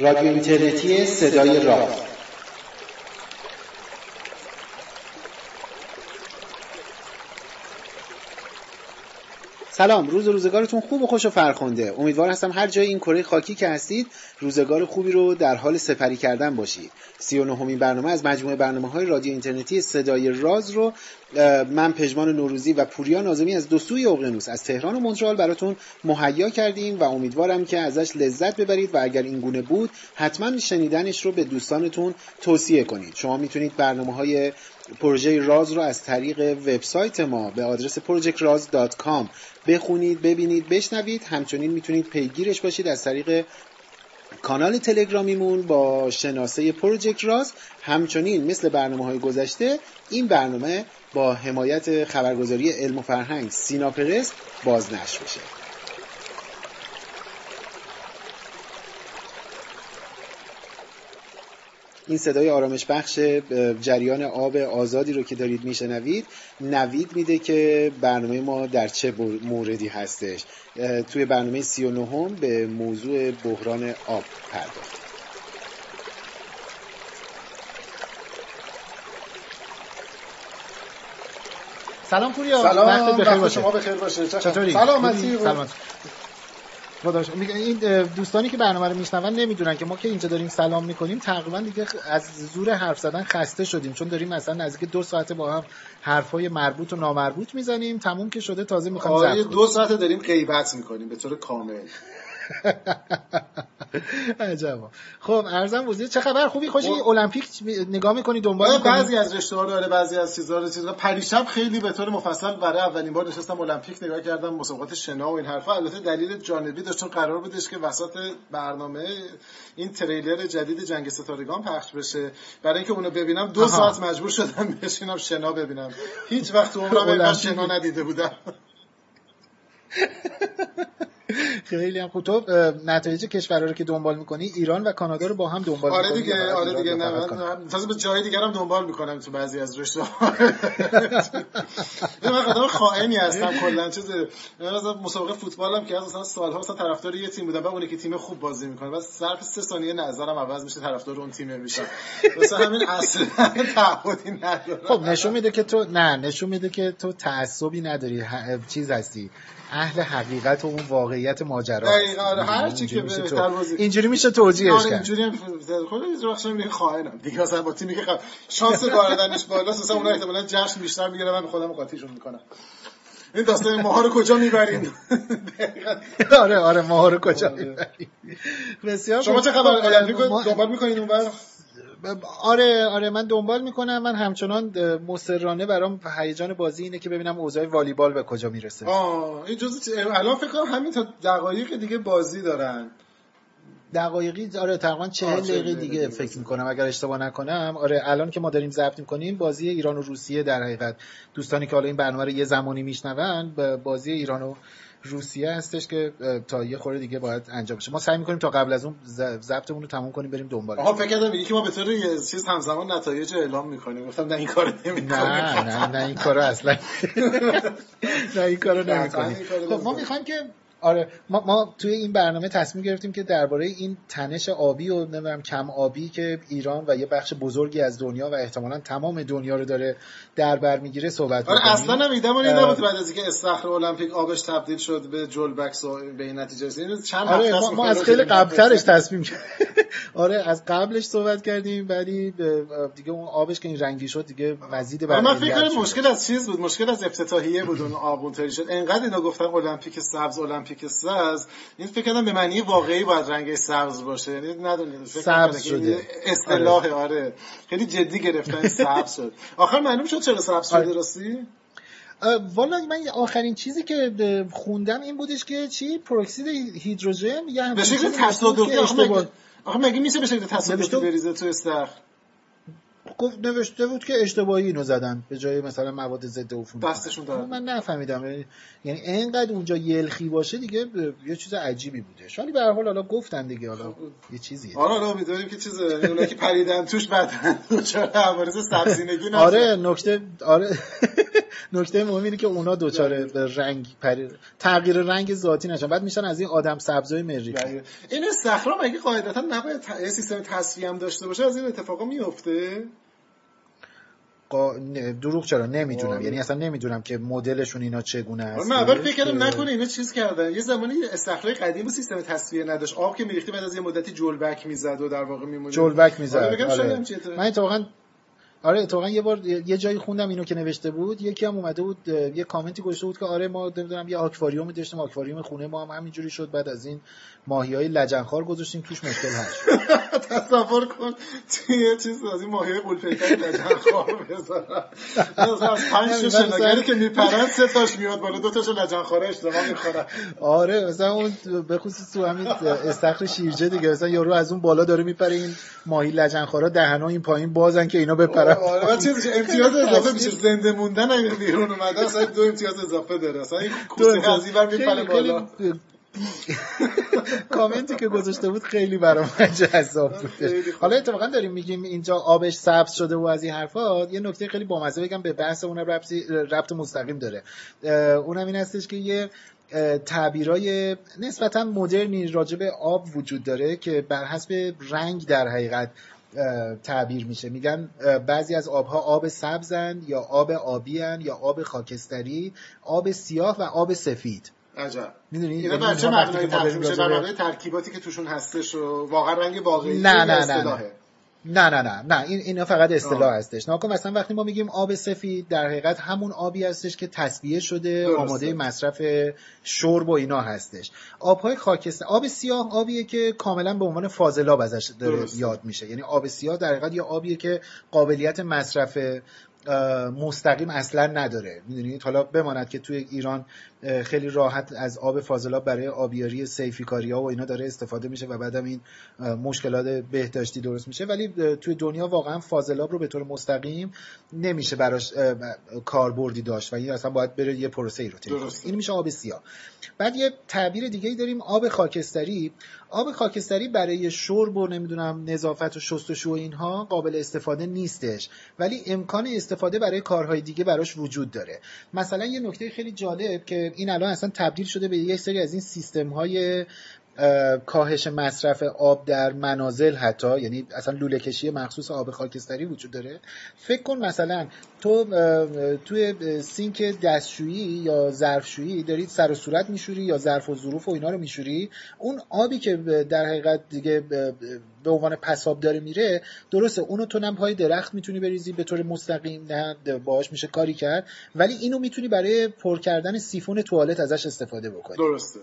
رادیو اینترنتی صدای راه. سلام. روز روزگارتون خوب و خوش و فرخنده. امیدوار هستم هر جای این کره خاکی که هستید روزگار خوبی رو در حال سپری کردن باشید. سی و برنامه از مجموعه برنامه های رادیو اینترنتی صدای راز رو من پژمان نوروزی و پوریا نازمی از دو سوی اقیانوس از تهران و مونترال براتون مهیا کردیم و امیدوارم که ازش لذت ببرید و اگر این گونه بود حتما شنیدنش رو به دوستانتون توصیه کنید. شما می‌تونید برنامه های پروژه راز رو از طریق وبسایت ما به آدرس projectraz.com بخونید ببینید بشنوید. همچنین می‌تونید پیگیرش باشید از طریق کانال تلگرامیمون با شناسه پروژکت راز. همچنین مثل برنامه های گذشته این برنامه با حمایت خبرگزاری علم و فرهنگ سینا پرس بازنشر بشه این صدای آرامش بخش جریان آب آزادی رو که دارید میشنوید نوید میده که برنامه ما در چه موردی هستش. توی برنامه سی و نهم به موضوع بحران آب پرداخت. سلام پوریا. سلام. وقت بخیر باشه. شما بخیر باشه. چطوری؟ سلامتی سلامت. این دوستانی که برنامه رو میشنون نمی‌دونن که ما که اینجا داریم سلام می‌کنیم تقریبا دیگه از زور حرف زدن خسته شدیم چون داریم مثلا نزدیک دو ساعته با هم حرفای مربوط و نامربوط می‌زنیم. تموم که شده تازه می‌خوایم آره دو ساعته داریم غیبت می‌کنیم به طور کامل. عجبا. خب ارزم بزرگ چه خبر؟ خوبی؟ خوشی؟ خب. المپیک نگاه می‌کنی دنبال بعضی از رشته ها داره بعضی از چیزا رو چیزا پریشب خیلی به طور مفصل برای اولین بار نشستم المپیک نگاه کردم مسابقات شنا و این حرفا. البته دلیل جانبی داشت چون قرار بودش که وسط برنامه این تریلر جدید جنگ ستارگان پخش بشه. برای اینکه اونو ببینم دو ساعت مجبور شدم بشینم شنا ببینم. هیچ وقت عمرم شنا ندیده بودم. خیلی هم خوب. تو نتایج کشورها رو که دنبال می‌کنی ایران و کانادا رو با هم دنبال آره دیگه آره دیگه نه من به جای دیگر هم دنبال می‌کنم تو بعضی از رشته من آدم خائنی هستم کلا چیز مسابقه فوتبالم که از مثلا سالها مثلا طرفدار یه تیم بودم و اون که تیم خوب بازی می‌کنه. بس صرف 3 ثانیه نظرم عوض میشه طرفدار اون تیم میشم. مثلا همین اصلا تعهدی نداره خب نشون میده که تو نه نشون میده که تو تعصبی نداری. چیز هستی. اهل حقیقت و اون واقعیت ماجرا. دقیقاً. آره هر چی که اینجوری میشه توجیهش آره اینجوری هم خود از وقت میگه خائنم دیگه مثلا با تیمی که شانس واردنش بالا اصلا اونها احتمالاً جشن بیشتر می‌گیرن من خودم قاطیشون می‌کنم. این داستان ماها رو کجا می‌برین؟ آره آره ماها رو کجا می‌برین؟ بسیار شما چه خبر؟ المپیک دنبال می‌کنین اونور؟ آره آره من دنبال می‌کنم. من همچنان مسررانه برام هیجان بازی اینه که ببینم اوضاع والیبال به کجا می‌رسه. آه این جز الان فکر کنم همین تا دقایق دیگه بازی دارن. دقایقی؟ آره تقریبا چهل دقیقه دیگه فکر می‌کنم اگر اشتباه نکنم. آره الان که ما داریم ضبط می‌کنیم بازی ایران و روسیه در حقیقت. دوستانی که حالا این برنامه رو یه زمانی میشنون بازی ایران و روسیه هستش که تا یه خوره دیگه باید انجام بشه. ما سعی می‌کنیم تا قبل از اون ضبطمون رو تموم کنیم بریم دنبال آها فکر کردم میگی که ما به طور یه چیز همزمان نتایج اعلام می‌کنیم. گفتم نه این کارو نمی‌کنیم. نه نه نه این کارو اصلا نه این کارو نمی‌کنیم. خب ما می‌خوایم که آره ما, ما توی این برنامه تصمیم گرفتیم که درباره این تنش آبی و نمی‌دونم کم آبی که ایران و یه بخش بزرگی از دنیا و احتمالا تمام دنیا رو داره در بر می‌گیره صحبت آره اصلا هم ایده نبود بعد از اینکه استخر المپیک آبش تبدیل شد به جلبکس و به این نتیجه رسید. چند آره ما, ما از خیلی قبلترش تصمیم آره از قبلش صحبت کردیم ولی دیگه اون آبش که این رنگی شد دیگه مزید بر من فکر کنم مشکل از چیز بود مشکل از افتتاحیه بود اون آب اونطوری شد. انقدر اینا گفتن المپیک سبز المپیک المپیک سبز این فکر کنم به معنی واقعی باید رنگ سبز باشه. یعنی ندونید سبز شده. اصطلاح آره. آره. خیلی جدی گرفتن سبز شد. آخر معلوم شد چرا سبز شده آره. راستی والا من آخرین چیزی که خوندم این بودش که چی؟ پروکسید هیدروژن یا به شکل تصادفی. آخه مگه میشه به شکل تصادفی بریزه تو استخر؟ گفت نوشته بود که اشتباهی اینو زدن به جای مثلا مواد ضد عفونی. دستشون دارن من نفهمیدم. یعنی اینقدر اونجا یلخی باشه دیگه یه چیز عجیبی بوده. ولی به هر حال حالا گفتن دیگه حالا یه چیزیه. آره آره می‌دونیم که چیز اونایی که پریدن توش بعد چرا عوارض سبزینگی آره نکته آره. نکته مهم اینه که اونا دوچاره رنگ پری... تغییر رنگ ذاتی نشن. بعد میشن از این آدم سبزای مریخی این استخرام اگه قاعدتا نباید. سیستم تصفیه هم داشته باشه از این اتفاقا میفته قا... دروغ چرا؟ نمی‌دونم. یعنی اصلا نمی‌دونم که مدلشون اینا چگونه است. من اول فکر کردم نکنه اینا چیز کردن. یه زمانی استخرای قدیم و سیستم تصفیه نداشت. آب که میریختی بعد از یه مدتی جلبک می‌زد و در واقع میمونه جلبک می‌زد. آره, آره. من اتفاقا آره اتفاقا یه بار یه جایی خوندم اینو که نوشته بود. یکی هم اومده بود یه کامنتی گذاشته بود که آره ما نمی‌دونم یه آکواریوم داشتیم آکواریوم خونه ما هم همینجوری شد. بعد از این ماهی های لجنخوار گذاشتیم توش مشکل هست تصور کن یه چیز از این ماهی قولپیکر لجنخوار بذارم. از پنج تا شناگری که میپرن سه تاش میاد بالا دو تاش لجنخواره اشتباه می‌خورن آره مثلا اون به خصوص تو همین استخر شیرجه دیگه مثلا یارو از اون بالا داره میپره این ماهی لجنخوارا دهنا این پایین بازن که اینا بپرن. آره چیز امتیاز اضافه میشه. زنده موندن اگه بیرون اومده اصلا دو امتیاز اضافه داره. اصلا این کوسه این ور میپره بالا. کامنتی که گذاشته بود خیلی برام جذاب بود. حالا اتفاقا داریم میگیم اینجا آبش سبز شده و از این حرفا یه نکته خیلی بامزه بگم به بحث اون ربط مستقیم داره. اونم این هستش که یه تعبیرای نسبتا مدرنی راجع به آب وجود داره که بر حسب رنگ در حقیقت تعبیر میشه. میگن بعضی از آبها آب سبزن یا آب آبیان یا آب خاکستری آب سیاه و آب سفید. عجب. می‌دونی؟ اینا بچه مبنای مبنای ترکیباتی که توشون هستش و واقعا رنگ واقعی نه نه نه نه. نه نه نه نه این اینا فقط اصطلاح هستش. ناکن مثلا وقتی ما میگیم آب سفید در حقیقت همون آبی هستش که تصفیه شده درسته. آماده مصرف شرب و اینا هستش. آبهای خاکستر آب سیاه آبیه که کاملا به عنوان فاضلاب ازش یاد میشه. یعنی آب سیاه در حقیقت یه آبیه که قابلیت مصرف مستقیم اصلا نداره. می‌دونید حالا بماند که توی ایران خیلی راحت از آب فاضلاب برای آبیاری سیفیکاری ها و اینا داره استفاده میشه و بعدم این مشکلات بهداشتی درست میشه. ولی توی دنیا واقعا فاضلاب رو به طور مستقیم نمیشه براش کاربردی داشت و این اصلا باید بره یه پروسه ای رو طی این میشه آب سیاه. بعد یه تعبیر دیگه ای داریم آب خاکستری. آب خاکستری برای شرب و نمی‌دونم نظافت و شستشو و اینها قابل استفاده نیستش. ولی امکان استفاده برای کارهای دیگه براش وجود داره. مثلا یه نکته خیلی جالب که این الان اصلا تبدیل شده به یک سری از این سیستم های کاهش مصرف آب در منازل حتی یعنی اصلا لوله کشی مخصوص آب خاکستری وجود داره. فکر کن مثلا تو توی سینک دستشویی یا ظرفشویی دارید سر و صورت میشوری یا ظرف و ظروف و اینا رو میشوری اون آبی که در حقیقت دیگه به عنوان پساب داره میره درسته اونو تو نم پای درخت می‌تونی بریزی به طور مستقیم نه باهاش میشه کاری کرد ولی اینو می‌تونی برای پر کردن سیفون توالت ازش استفاده بکنی. درسته.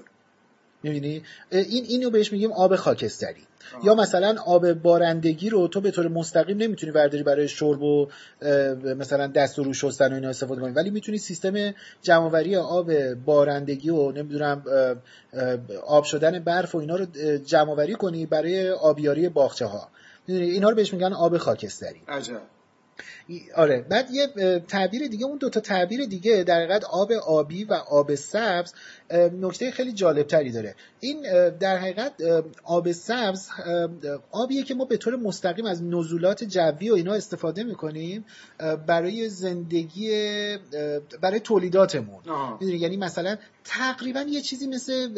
می‌بینی؟ این اینو بهش میگیم آب خاکستری. آه. یا مثلا آب بارندگی رو تو به طور مستقیم نمی‌تونی برداری برای شرب و مثلا دست و رو شستن و اینا استفاده کنی. ولی می‌تونی سیستم جمعآوری آب بارندگی و نمی‌دونم آب شدن برف و اینا رو جمعآوری کنی برای آبیاری باغچه ها می‌دونی؟ اینا رو بهش میگن آب خاکستری. عجب. آره. بعد یه تعبیر دیگه اون دوتا تعبیر دیگه در حقیقت آب آبی و آب سبز نکته خیلی جالب تری داره. این در حقیقت آب سبز آبیه که ما به طور مستقیم از نزولات جوی و اینا استفاده می‌کنیم برای زندگی برای تولیداتمون. یعنی مثلا تقریبا یه چیزی مثل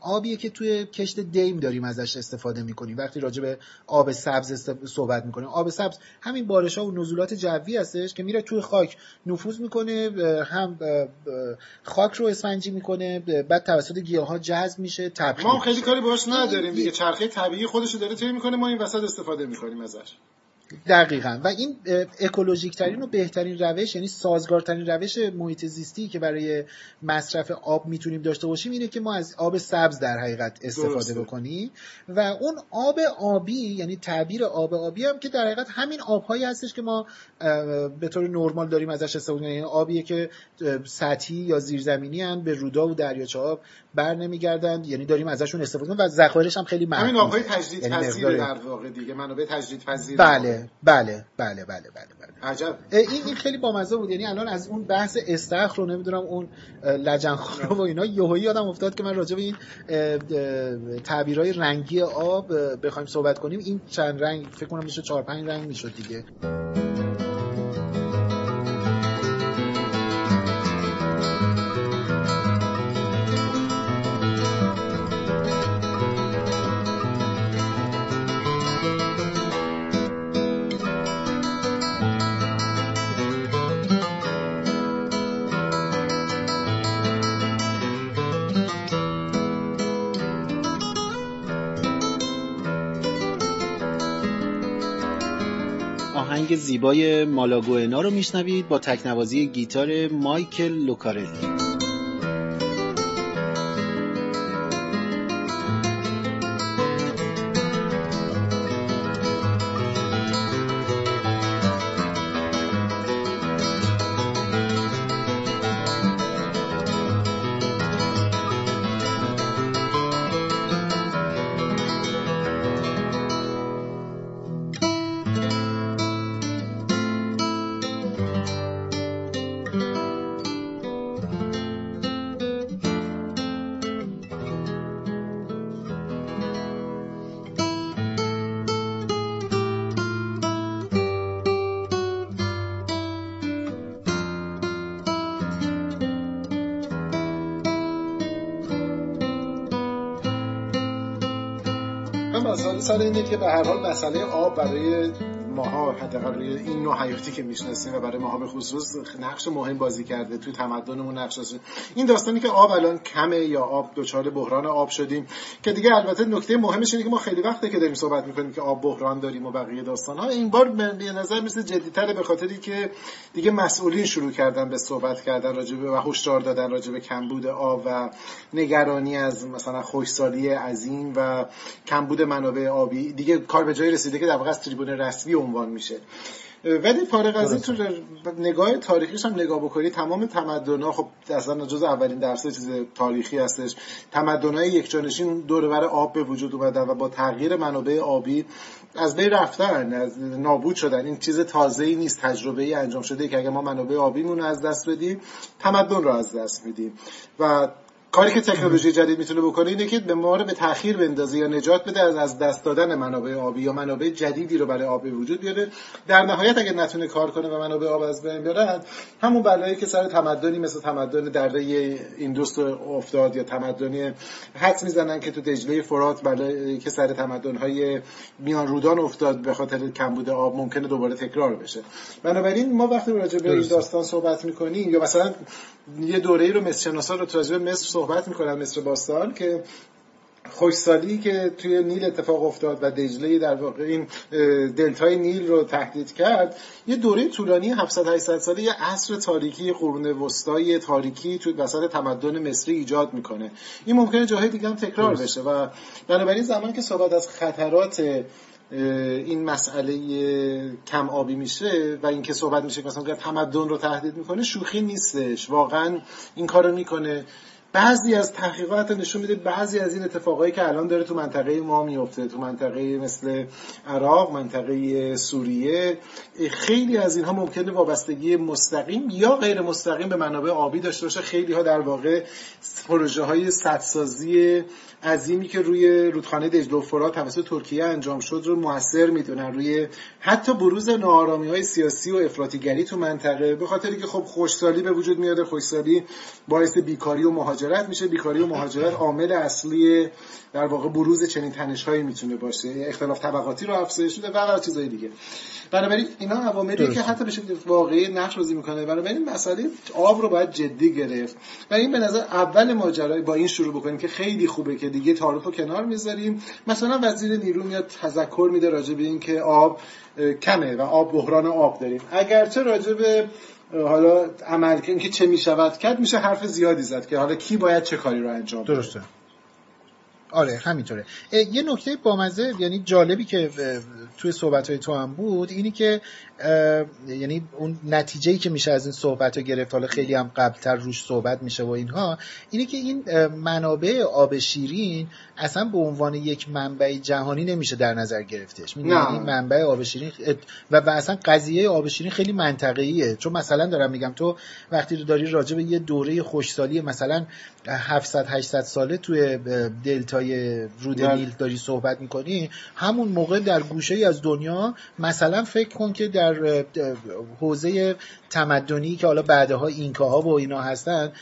آبیه که توی کشت دیم داریم ازش استفاده می‌کنیم. وقتی راجع به آب سبز صحبت می‌کنیم. آب سبز همین بارش ها و نزولات جوی هستش که میره توی خاک. نفوذ می‌کنه هم خاک رو اسفنجی می‌کنه بعد توسط گیاه ها جذب میشه تبخیر ما خیلی کاری باش نداریم دیگه. چرخه طبیعی خودش داره طی می‌کنه ما این وسط استفاده می‌کنیم ازش. دقیقا. و این اکولوژیک ترین و بهترین روش یعنی سازگارترین روش محیط زیستی که برای مصرف آب می‌تونیم داشته باشیم اینه که ما از آب سبز در حقیقت استفاده درسته. بکنیم. و اون آب آبی یعنی تعبیر آب آبی هم که در حقیقت همین آبهایی هستش که ما به طور نرمال داریم ازش استفاده یعنی آبیه که سطحی یا زیرزمینی هم به رودا و دریاچه آب بر نمیگردند. یعنی داریم ازشون استفاده و ذخایرش هم خیلی محدود. همین آبهای تجدید یعنی پذیر در واقع دیگه. منابع تجدید پذیر بله. بله بله بله بله بله. عجب. این این خیلی بامزه بود. یعنی الان از اون بحث استخر رو نمی‌دونم اون لجنخوار و اینا یهویی یادم افتاد که من راجع به این تعبیرهای رنگی آب بخوایم صحبت کنیم. این چند رنگ فکر کنم میشه 4 5 رنگ می‌شد دیگه. زیبای مالاگوئنا رو میشنوید با تکنوازی گیتار مایکل لوکارلی. مسئله اینه که به هر حال مسئله آب برای ماها حداقل روی این نوع حیاتی که می‌شناسیم و برای ماها به خصوص نقش مهم بازی کرده توی تمدنمون نقش داشته این داستانی که آب الان کمه یا آب دچار بحران آب شدیم که دیگه البته نکته مهمش اینه که ما خیلی وقته که داریم صحبت می‌کنیم که آب بحران داریم و بقیه داستان ها این بار به نظر مثل جدیتره به خاطری که دیگه مسئولین شروع کردن به صحبت کردن راجبه و هشدار دادن راجبه کمبود آب و نگرانی از مثلا خوشسالی عظیم و کمبود منابع آبی. دیگه کار به جای رسیده که در واقع از تریبون رسمی عنوان میشه. ولی فارغ از این تو نگاه تاریخیش هم نگاه بکنی تمام تمدن خب اصلا جز اولین درس چیز تاریخی هستش. تمدن های یک جانشین دور آب به وجود اومدن و با تغییر منابع آبی از بین رفتن از نابود شدن. این چیز تازه ای نیست تجربه ای انجام شده که اگه ما منابع آبیمون رو از دست بدیم تمدن رو از دست میدیم و کاری که تکنولوژی جدید می‌تونه بکنه اینه که به ما رو به تاخیر بندازه یا نجات بده از از دست دادن منابع آبی یا منابع جدیدی رو برای آب وجود بیاره. در نهایت اگر نتونه کار کنه و منابع آب از بین برن همون بلایی که سر تمدنی مثل تمدن دره ایندوس افتاد یا تمدنی حد می‌زنن که تو دجله فرات بلایی که سر تمدن‌های میان رودان افتاد به خاطر کمبود آب ممکنه دوباره تکرار بشه. بنابراین ما وقتی راجع به این داستان صحبت می‌کنیم یا مثلا یه دوره رو مصر شناسا رو مصر صحبت می‌کنن مصر باستان که خوشسالی که توی نیل اتفاق افتاد و دجله در واقع این دلتای نیل رو تهدید کرد یه دوره طولانی 700 800 ساله یه عصر تاریکی قرون وسطای تاریکی توی وسط تمدن مصری ایجاد می‌کنه. این ممکنه جاهای دیگه هم تکرار بشه و بنابراین زمانی که صحبت از خطرات این مسئله کم آبی میشه و اینکه صحبت میشه مثلا تمدن رو تهدید می‌کنه شوخی نیستش. واقعا این کارو می‌کنه. بعضی از تحقیقات نشون میده بعضی از این اتفاقایی که الان داره تو منطقه ما میفته تو منطقه مثل عراق منطقه سوریه خیلی از اینها ممکنه وابستگی مستقیم یا غیر مستقیم به منابع آبی داشته باشه. خیلی ها در واقع پروژه های سدسازی عظیمی که روی رودخانه دجله و فرات توسط ترکیه انجام شد رو موثر می‌دونن. روی حتی بروز نارامی های سیاسی و افراطیگری تو منطقه به خاطری که خب خوشسالی به وجود میاد خوشسالی باعث بیکاری و مهاجرت میشه بیکاری و مهاجرت عامل اصلی در واقع بروز چنین تنشهایی می‌تونه باشه. اختلاف طبقاتی رو افزایش میده و چیزای دیگه. بنابراین اینا عواملی که حتی بشه واقعی نقش بازی می‌کنه. بنابراین مسئله آب رو باید جدی گرفت. و این به نظر اول ماجرا با این شروع بکنیم که خیلی خوبه که دیگه تعارف رو کنار می‌ذاریم. مثلا وزیر نیرو میاد تذکر میده راجع به این که آب کمه و آب بحران آب داریم. اگرچه راجع به حالا عمل که چه می‌شود کرد میشه حرف زیادی زد که حالا کی باید چه کاری رو انجام درسته. آره همینطوره. یه نکته بامزه یعنی جالبی که توی صحبت های تو هم بود اینی که یعنی اون نتیجه ای که میشه از این صحبت ها گرفت حالا خیلی هم قبلتر روش صحبت میشه و اینها اینه که این منابع آب شیرین اصلا به عنوان یک منبع جهانی نمیشه در نظر گرفتش. این منبع آب شیرین و, و اصلا قضیه آب شیرین خیلی منطقه‌ایه چون مثلا دارم میگم تو وقتی داری راجع به یه دوره خوشسالی مثلا 700 800 ساله توی دلتای رود بله. نیل داری صحبت می‌کنی همون موقع در گوشه ای از دنیا مثلا فکر کن که در حوزه تمدنی که حالا بعدها اینکاها و اینا هستن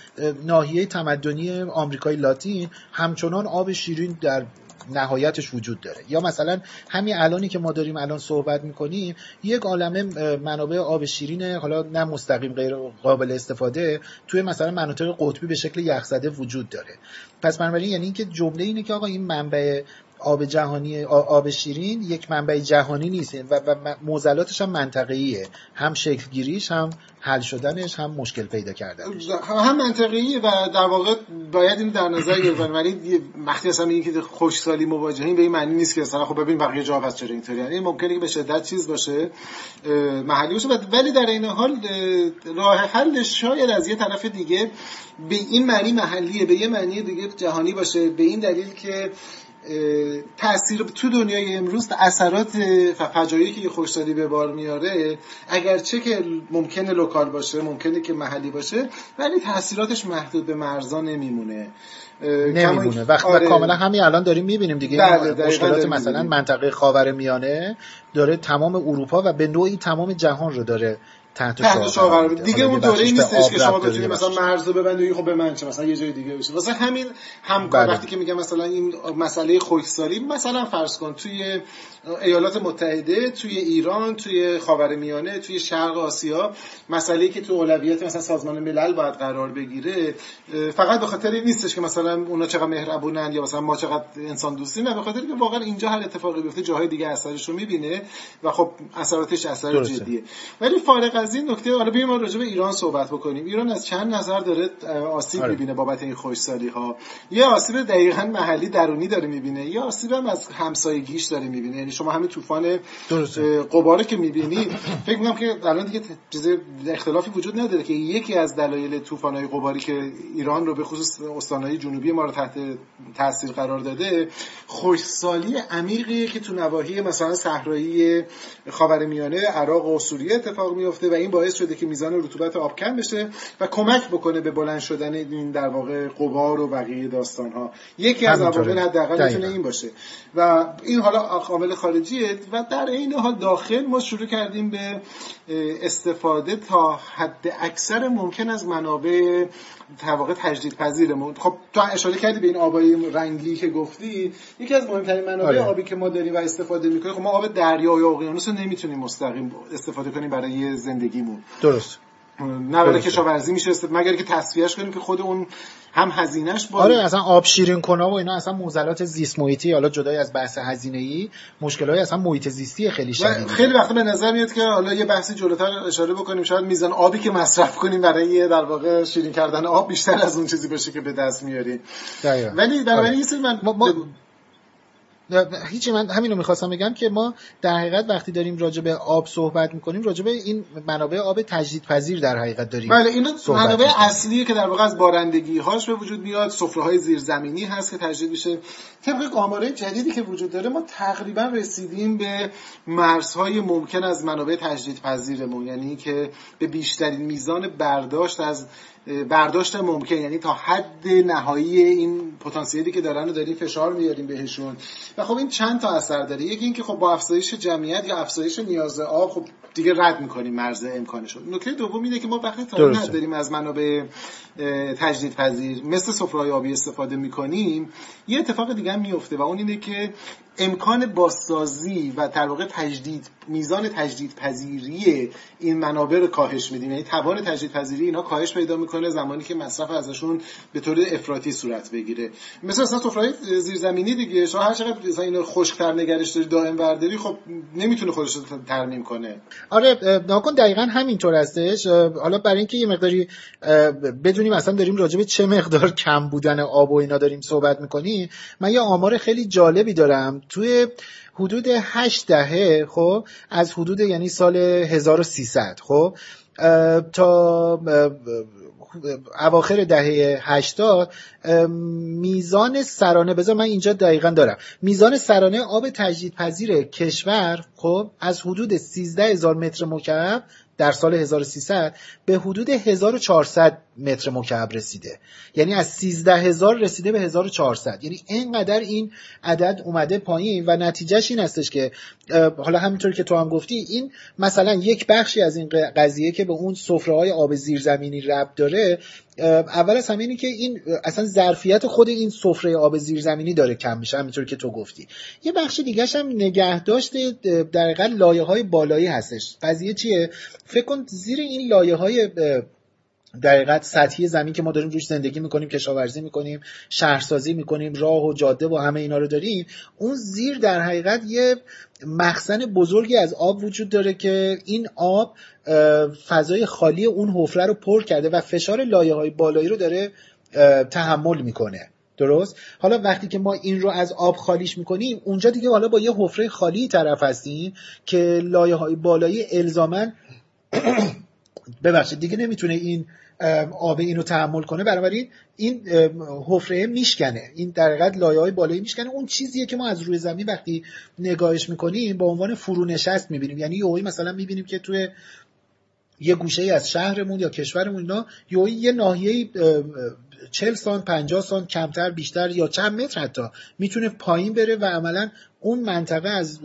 ناحیه تمدنی آمریکای لاتین همچنان آب شیرین در نهایتش وجود داره. یا مثلا همین الانی که ما داریم الان صحبت می‌کنیم یک عالمه منابع آب شیرین حالا نه مستقیم غیر قابل استفاده توی مثلا مناطق قطبی به شکل یخزده وجود داره. پس بنابراین یعنی اینکه جمله اینه که آقا این منبع آب جهانی آب شیرین یک منبع جهانی نیست. و, موزلاتش هم منطقه‌ایه. هم شکل گیریش هم حل شدنش هم مشکل پیدا کردنش. هم منطقیه و در واقع باید این در نظر گرفت ولی وقتی اصلا میگیم که خوشسالی مواجهیم به این معنی نیست که اصلا خب ببین بقیه جا پس چرا اینطوری یعنی ممکنه که به شدت چیز باشه محلی باشه. ولی در این حال راه حلش شاید از یه طرف دیگه به این معنی محلیه به یه معنی دیگه جهانی باشه. به این دلیل که تاثیر تو دنیای امروز اثرات فجایعی که خوشسالی به بار میاره اگرچه که ممکنه لوکال باشه ممکنه که محلی باشه ولی تاثیراتش محدود به مرزا نمیمونه. نمیمونه. وقتی آره. کاملا همین الان داریم می‌بینیم دیگه. بله مشکلات مثلا منطقه خاور میانه داره تمام اروپا و به نوعی تمام جهان رو داره تحت, تحت قرار دیگه اون دوره نیستش که شما بتونید مثلا مرز رو ببندید خب به من چه؟ مثلا یه جای دیگه بشه واسه همین همکار بله. وقتی که میگم مثلا این مسئله خشکسالی مثلا فرض کن توی ایالات متحده توی ایران توی خاورمیانه توی شرق آسیا مسئله که تو اولویت مثلا سازمان ملل باید قرار بگیره فقط به خاطر این نیستش که مثلا اونا چقدر مهربونن یا مثلا ما چقدر انسان دوستیم نه به خاطر که واقعا اینجا هر اتفاقی بیفته جاهای دیگه اثرش رو می‌بینه و خب اثراتش اثر جدیه. ولی فارغ از این نکته حالا بیایم راجع به ایران صحبت بکنیم. ایران از چند نظر داره آسیب آره. می‌بینه بابت این خوشسالی ها یه آسیب دقیقا محلی درونی داره می‌بینه یه آسیب هم از همسایگیش داره می‌بینه. یعنی شما همین طوفان قباره که می‌بینید فکر می‌کنم که الان دیگه چیز اختلافی وجود نداره که یکی از دلایل طوفان‌های قباری که ایران رو به خصوص استانهای جنوبی ما رو تحت تاثیر قرار داده خوشسالی عمیقی که تو نواحی مثلا صحرایی خاورمیانه عراق و سوریه اتفاق میفته و این باعث شده که میزان رطوبت آب کم بشه و کمک بکنه به بلند شدن این در واقع قبار و بقیه داستان ها یکی از عوامل حداقل می‌تونه این باشه. و این حالا عامل خارجیه و در این حال داخل ما شروع کردیم به استفاده تا حد اکثر ممکن از منابع واقع تجدید پذیرمون خب تو اشاره کردی به این آبای رنگی که گفتی. یکی از مهمترین منابع آره. آبی که ما داریم و استفاده می‌کنیم خب ما آب دریا یا اقیانوس رو نمی‌تونیم مستقیم استفاده کنیم برای زندگیمون. درست. نه کشاورزی میشه مگر که تصفیهش کنیم که خود اون هم هزینهش با آره اصلا آب شیرین کنا و اینا اصلا موزلات زیست محیطی حالا جدای از بحث هزینه ای مشکلای اصلا محیط زیستی خیلی شدیده خیلی وقتا به نظر میاد که حالا یه بحثی جلوتر اشاره بکنیم شاید میزان آبی که مصرف کنیم برای در واقع شیرین کردن آب بیشتر از اون چیزی باشه که به دست میاریم. ولی برای آره. این من ما... هیچی من همین رو می‌خواستم بگم که ما در حقیقت وقتی داریم راجع به آب صحبت می‌کنیم راجع به این منابع آب تجدیدپذیر در حقیقت داریم بله این منابع اصلیه که در واقع از بارندگی هاش به وجود میاد سفره های زیرزمینی هست که تجدید میشه. طبق آمارهای جدیدی که وجود داره ما تقریبا رسیدیم به مرزهای ممکن از منابع تجدیدپذیرمون. یعنی که به بیشترین میزان برداشت از برداشت ممکن یعنی تا حد نهایی این پتانسیلی که دارن رو داریم فشار میاریم بهشون. و خب این چند تا اثر داره. یکی اینکه خب با افزایش جمعیت یا افزایش نیاز آب خب دیگه رد می‌کنیم مرز امکانش نکته دوم اینه که ما وقتی تا نداریم از منابع تجدید پذیر مثل سفره آبی استفاده می‌کنیم یه اتفاق دیگه هم میفته و اون اینه که امکان بازسازی و در واقع تجدید میزان تجدید پذیری این منابع رو کاهش میدیم. یعنی توان تجدید پذیری اینا کاهش پیدا می‌کنه زمانی که مصرف ازشون به طور افراطی صورت بگیره. مثل اصلا سفره زیرزمینی دیگه شما هر چقدر مثلا اینو خشک‌تر نگرش داری دائم برداری خب نمی‌تونه خودش رو ترمیم کنه. آره ناکن دقیقا همینطور هستش. حالا برای اینکه یه مقداری بدونیم اصلا داریم راجع به چه مقدار کم بودن آب و اینا داریم صحبت می‌کنیم من یه آمار خیلی جالبی دارم. توی حدود هشت دهه خب از حدود یعنی سال 1300 خب تا اواخر دهه 80 میزان سرانه بذار من اینجا دقیقا دارم. میزان سرانه آب تجدیدپذیر کشور خب از حدود 13 هزار متر مکعب در سال 1300 به حدود 1400 متر مکعب رسیده. یعنی از 13000 رسیده به 1400 یعنی اینقدر این عدد اومده پایین و نتیجهش این هستش که حالا همینطور که تو هم گفتی این مثلا یک بخشی از این قضیه که به اون سفره های آب زیرزمینی رب داره اول از همه اینه که این اصلا ظرفیت خود این سفره آب زیرزمینی داره کم میشه همینطور که تو گفتی. یه بخش دیگه هم نگه داشته در لایه های بالایی هستش. قضیه چیه؟ فکر کن زیر این لایه های در سطحی زمین که ما داریم روش زندگی می‌کنیم کشاورزی می‌کنیم شهرسازی می‌کنیم راه و جاده و همه اینا رو داریم اون زیر در حقیقت یه مخزن بزرگی از آب وجود داره که این آب فضای خالی اون حفره رو پر کرده و فشار لایه های بالایی رو داره تحمل می‌کنه. درست؟ حالا وقتی که ما این رو از آب خالیش می‌کنیم اونجا دیگه حالا با یه حفره خالی طرف هستیم که لایه های بالایی الزامن ببخشید دیگه نمی‌تونه این آب اینو تحمل کنه. بنابراین این حفره میشکنه. این در حقیقت لایه های بالایی میشکنه. اون چیزیه که ما از روی زمین وقتی نگاهش می‌کنیم با عنوان فرونشست می‌بینیم. یعنی یهویی مثلا می‌بینیم که توی یه گوشه ای از شهرمون یا کشورمون اینا یهویی یه ناحیه 40 سان 50 سان کمتر بیشتر یا چند متر حتی می‌تونه پایین بره و عملا اون منطقه از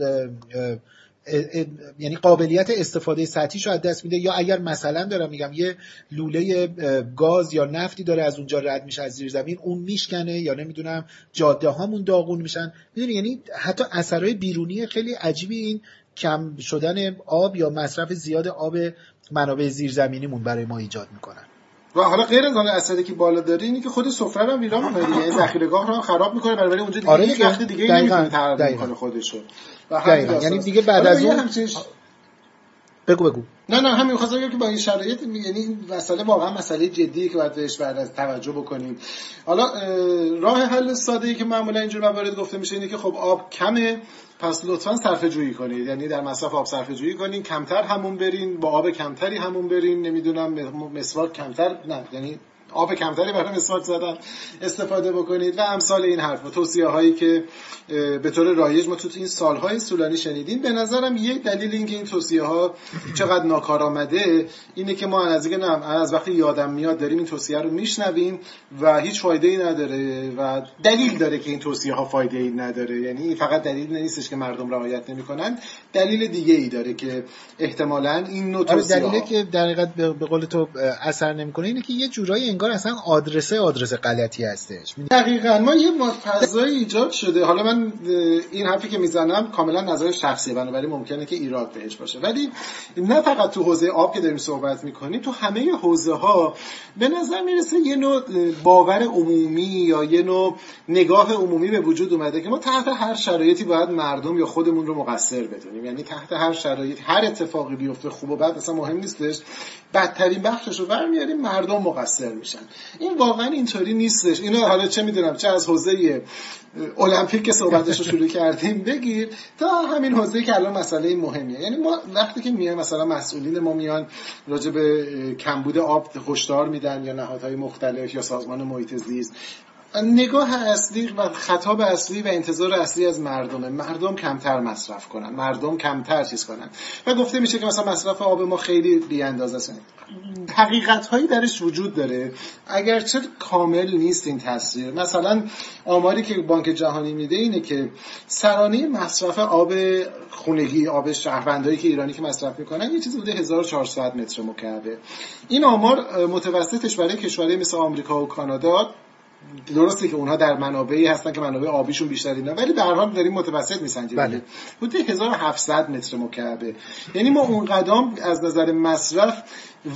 یعنی قابلیت استفاده سطحیش رو از دست میده. یا اگر مثلا دارم میگم یه لوله گاز یا نفتی داره از اونجا رد میشه از زیر زمین اون میشکنه یا نمی‌دونم جاده هامون داغون میشن. می‌دونی؟ یعنی حتی اثرهای بیرونی خیلی عجیبی این کم شدن آب یا مصرف زیاد آب منابع زیرزمینیمون برای ما ایجاد می‌کنن. و حالا غیر از آن اثری که بالا داره اینی که خود سفره رو ویران می‌کنه دیگه یعنی ذخیره‌گاه رو خراب می‌کنه برای اونجا دیگه آره دیگه وقت دیگه نمی‌تونه ترمیم کنه خودشو. یعنی دیگه بعد از اون بگو بگو. نه نه همین خواستم که با این شرایط یعنی این مسئله واقعا مسئله جدیه که باید بهش بعد از توجه بکنیم. حالا راه حل ساده ای که معمولا اینجور موارد گفته میشه اینه که خب آب کمه پس لطفا صرفه جویی کنید. یعنی در مصرف آب صرفه جویی کنین کمتر همون برین با آب کمتری همون برین نمی‌دونم مسواک کمتر نه یعنی آب کمتری برای مسواک زدن استفاده بکنید و امثال این حرف و توصیه هایی که به طور رایج ما تو این سالهای سولانی شنیدیم. به نظرم یک دلیل اینکه این توصیه ها چقدر ناکارآمده اینه که ما از از وقتی یادم میاد داریم این توصیه رو میشنویم و هیچ فایده ای نداره و دلیل داره که این توصیه ها فایده ای نداره. یعنی فقط دلیل نیستش که مردم رعایت نمی‌کنن دلیل دیگه ای داره که احتمالا این نوع آره، توصیه دلیلی که در به قول تو اثر نمی‌کنه اینه که یه جورایی انگار اصلا آدرسه آدرس غلطی هستش. دقیقا. ما یه فضای ایجاد شده. حالا من این حرفی که می‌زنم کاملا نظر شخصی بنابراین ممکنه که ایراد بهش باشه. ولی نه فقط تو حوزه آب که داریم صحبت می‌کنیم تو همه حوزه ها به نظر می‌رسه یه نوع باور عمومی یا یه نوع نگاه عمومی به وجود اومده که ما تحت هر شرایطی باید مردم یا خودمون رو مقصر بدونیم. یعنی تحت هر شرایط هر اتفاقی بیفته خوب و بد مثلا مهم نیستش. بدترین بخشش رو برمیاریم مردم مقصر میشن. این واقعا اینطوری نیستش. اینو حالا چه می‌دونم چه از حوزه المپیک که صحبتش رو شروع کردیم. بگیر. تا همین حوزه که الان مسئله مهمیه. یعنی ما وقتی که میایم مثلا مسئولین ما میان راجع به کمبود آب هشدار میدن یا نهادهای مختلف یا سازمان محیط زیست. نگاه اصلی و خطاب اصلی و انتظار اصلی از مردمه. مردم کمتر مصرف کنن. مردم کمتر چیز کنن. و گفته میشه که مثلا مصرف آب ما خیلی بی اندازه است. حقیقت هایی درش وجود داره. اگرچه کامل نیست این تصویر. مثلا آماری که بانک جهانی میده اینه که سرانه مصرف آب خونگی آب شهروندایی که ایرانی که مصرف می‌کنن یه چیزی بوده 1400 متر مکعبه. این آمار متوسطش برای کشورهای مثل آمریکا و کانادا درسته که اونها در منابعی هستن که منابع آبیشون بیشتری نه ولی به هر حال داریم متوسط میسنجیم. بله. حدود 1700 متر مکعبه. یعنی ما اون قدم از نظر مصرف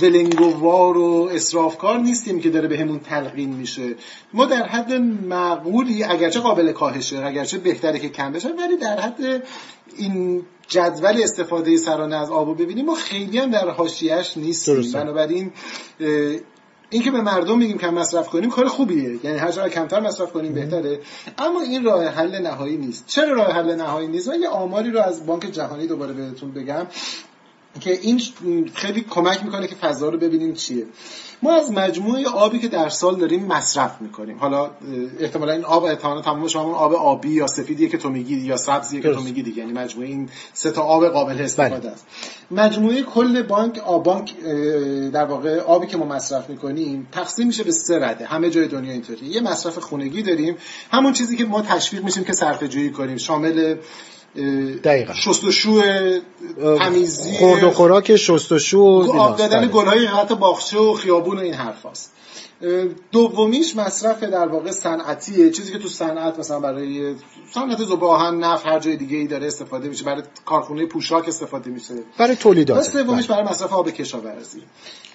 ولنگوار و اسرافکار نیستیم که داره بهمون تلقین میشه. ما در حد معقولی اگرچه قابل کاهشه اگرچه بهتره که کم بشه ولی در حد این جدول استفاده سرانه از آب ببینیم ما خیلی هم در حاشیهش نیستیم. بنابراین اینکه به مردم میگیم کم مصرف کنیم کار خوبیه. یعنی هر چقدر کمتر مصرف کنیم بهتره. اما این راه حل نهایی نیست. چرا راه حل نهایی نیست؟ من یه آماری رو از بانک جهانی دوباره بهتون بگم. که این خیلی کمک می‌کنه که فضا رو ببینیم چیه. ما از مجموعه آبی که در سال داریم مصرف می‌کنیم. حالا احتمالا این آب احتمالا تمام شما آب آبی یا سفیدیه که تو میگی یا سبزیه که تو میگی دیگه. یعنی مجموعه این سه تا آب قابل استفاده بله. است. مجموعه کل بانک آب بانک در واقع آبی که ما مصرف می‌کنیم تقسیم میشه به سه رده. همه جای دنیا اینطوری یه مصرف خونگی داریم. همون چیزی که ما تشویق میشیم که صرفه جویی کنیم. شامل دقیقا. شستشو تمیزی خورد و خوراک شستشو و آب دادن گلهای حتی باغچه و خیابون و این حرفاست. دومیش مصرف در واقع صنعتیه. چیزی که تو صنعت مثلا برای صنعت ذوب آهن نفت هر جای دیگه ای داره استفاده میشه. برای کارخونه پوشاک استفاده میشه. برای تولیدات. سومیش برای مصرف آب کشاورزی.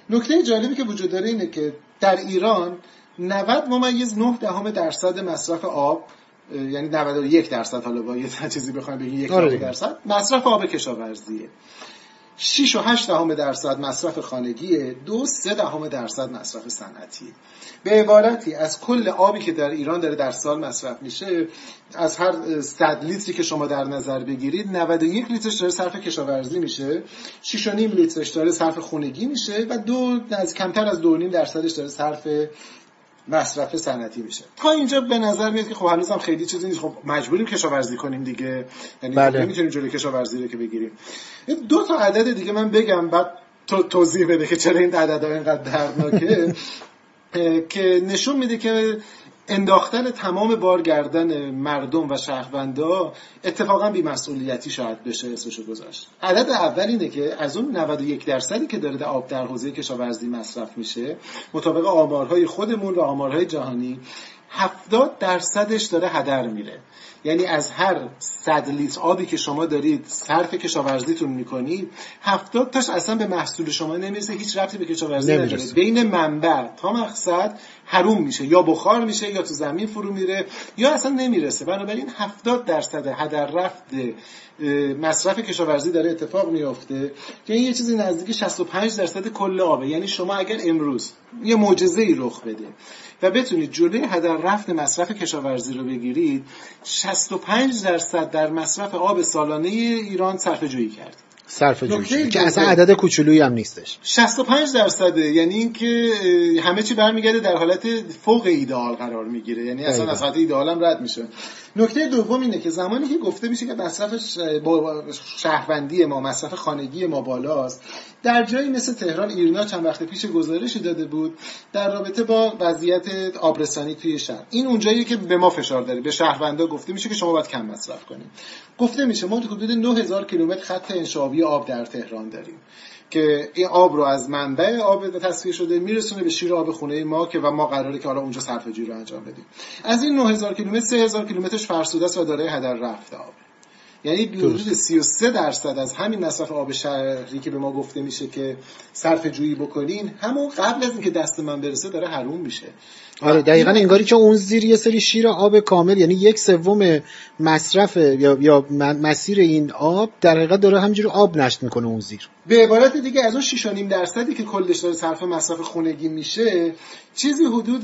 نکته جالبی که وجود داره اینه که در ایران 90 ممیز 9 دهم درصد مصرف آب یعنی 91 درصد حالا با یه چیزی بخوایم بگیم یک آره. درصد. مصرف آب کشاورزیه. 6 و 8 دهم درصد مصرف خانگیه. دو سه دهم درصد مصرف صنعتی. به عبارتی از کل آبی که در ایران داره در سال مصرف میشه از هر 100 لیتری که شما در نظر بگیرید 91 لیترش داره صرف کشاورزی میشه. 6 و نیم لیترش داره صرف خونگی میشه و دو از کمتر از 2 درصدش داره صرف مصرف صنعتی میشه. تا اینجا به نظر میاد که خب هنوز هم خیلی چیزی نیست خب مجبوریم کشاورزی کنیم دیگه. یعنی بله. نمی‌تونیم جلوی کشاورزی رو که بگیریم. دو تا عدد دیگه من بگم بعد تو توضیح بده که چرا این عددها اینقدر دردناکه. که نشون میده که انداختن تمام بار گردن مردم و شهروندا اتفاقا بیمسئولیتی شاید بشه اسمشو گذاشت. عدد اول اینه که از اون 91 درصدی که داره آب در حوزه کشاورزی مصرف میشه مطابق آمارهای خودمون و آمارهای جهانی 70 درصدش داره هدر میره. یعنی از هر صد لیتر آبی که شما دارید صرف کشاورزیتون می‌کنید هفتاد تاش اصلا به محصول شما نمی‌رسه هیچ رفتی به کشاورزی نداره. بین منبع تا مقصد حروم میشه یا بخار میشه یا تو زمین فرو میره یا اصلا نمی‌رسه. بنابراین هفتاد درصد هدر رفت مصرف کشاورزی داره اتفاق میافته که این یه چیزی نزدیک 65 درصد کل آبه. یعنی شما اگر امروز یه معجزه ای رخ بده و بتونید جلوی هدر رفت مصرف کشاورزی رو بگیرید 65 درصد در مصرف آب سالانه ایران صرفه جویی کرد. صرف جویی که اصلا عدد کوچولویی هم نیستش. 65 درصده یعنی اینکه همه چی برمیگرده در حالت فوق ایدئال قرار می‌گیره. یعنی اصلا از حالت ایدئال هم رد میشه. نکته دوم اینه که زمانی که گفته میشه که مصرف شهروندی ما مصرف خانگی ما بالاست در جایی مثل تهران ایرنا چند وقت پیش گزارشی داده بود در رابطه با وضعیت آبرسانی توی شهر. این اونجایی که به ما فشار داره. به شهروندا گفته میشه که شما باید کم مصرف کنید. گفته میشه ما حدود 9000 کیلومتر خط انشابی آب در تهران داریم. که این آب رو از منبع آب تصفیه شده میرسونه به شیر آب خونه ما که و ما قراره که حالا اونجا صرفه رو انجام بدیم. از این 9000 کیلومتر 3000 کیلومترش فرسوده است و داره هدر رفته آب. یعنی حدود 33 درصد از همین مصرف آب شهری که به ما گفته میشه که صرف جویی بکنین همون قبل از اینکه دست من برسه داره حروم میشه. آره دقیقا انگاری که اون زیر یه سری شیر آب کامل یعنی یک سوم مصرف یا, یا مسیر این آب در حقیقت داره همینجوری آب نشت می‌کنه اون زیر. به عبارت دیگه از اون 6.5 درصدی که کلش داره صرف مصرف خونگی میشه چیزی حدود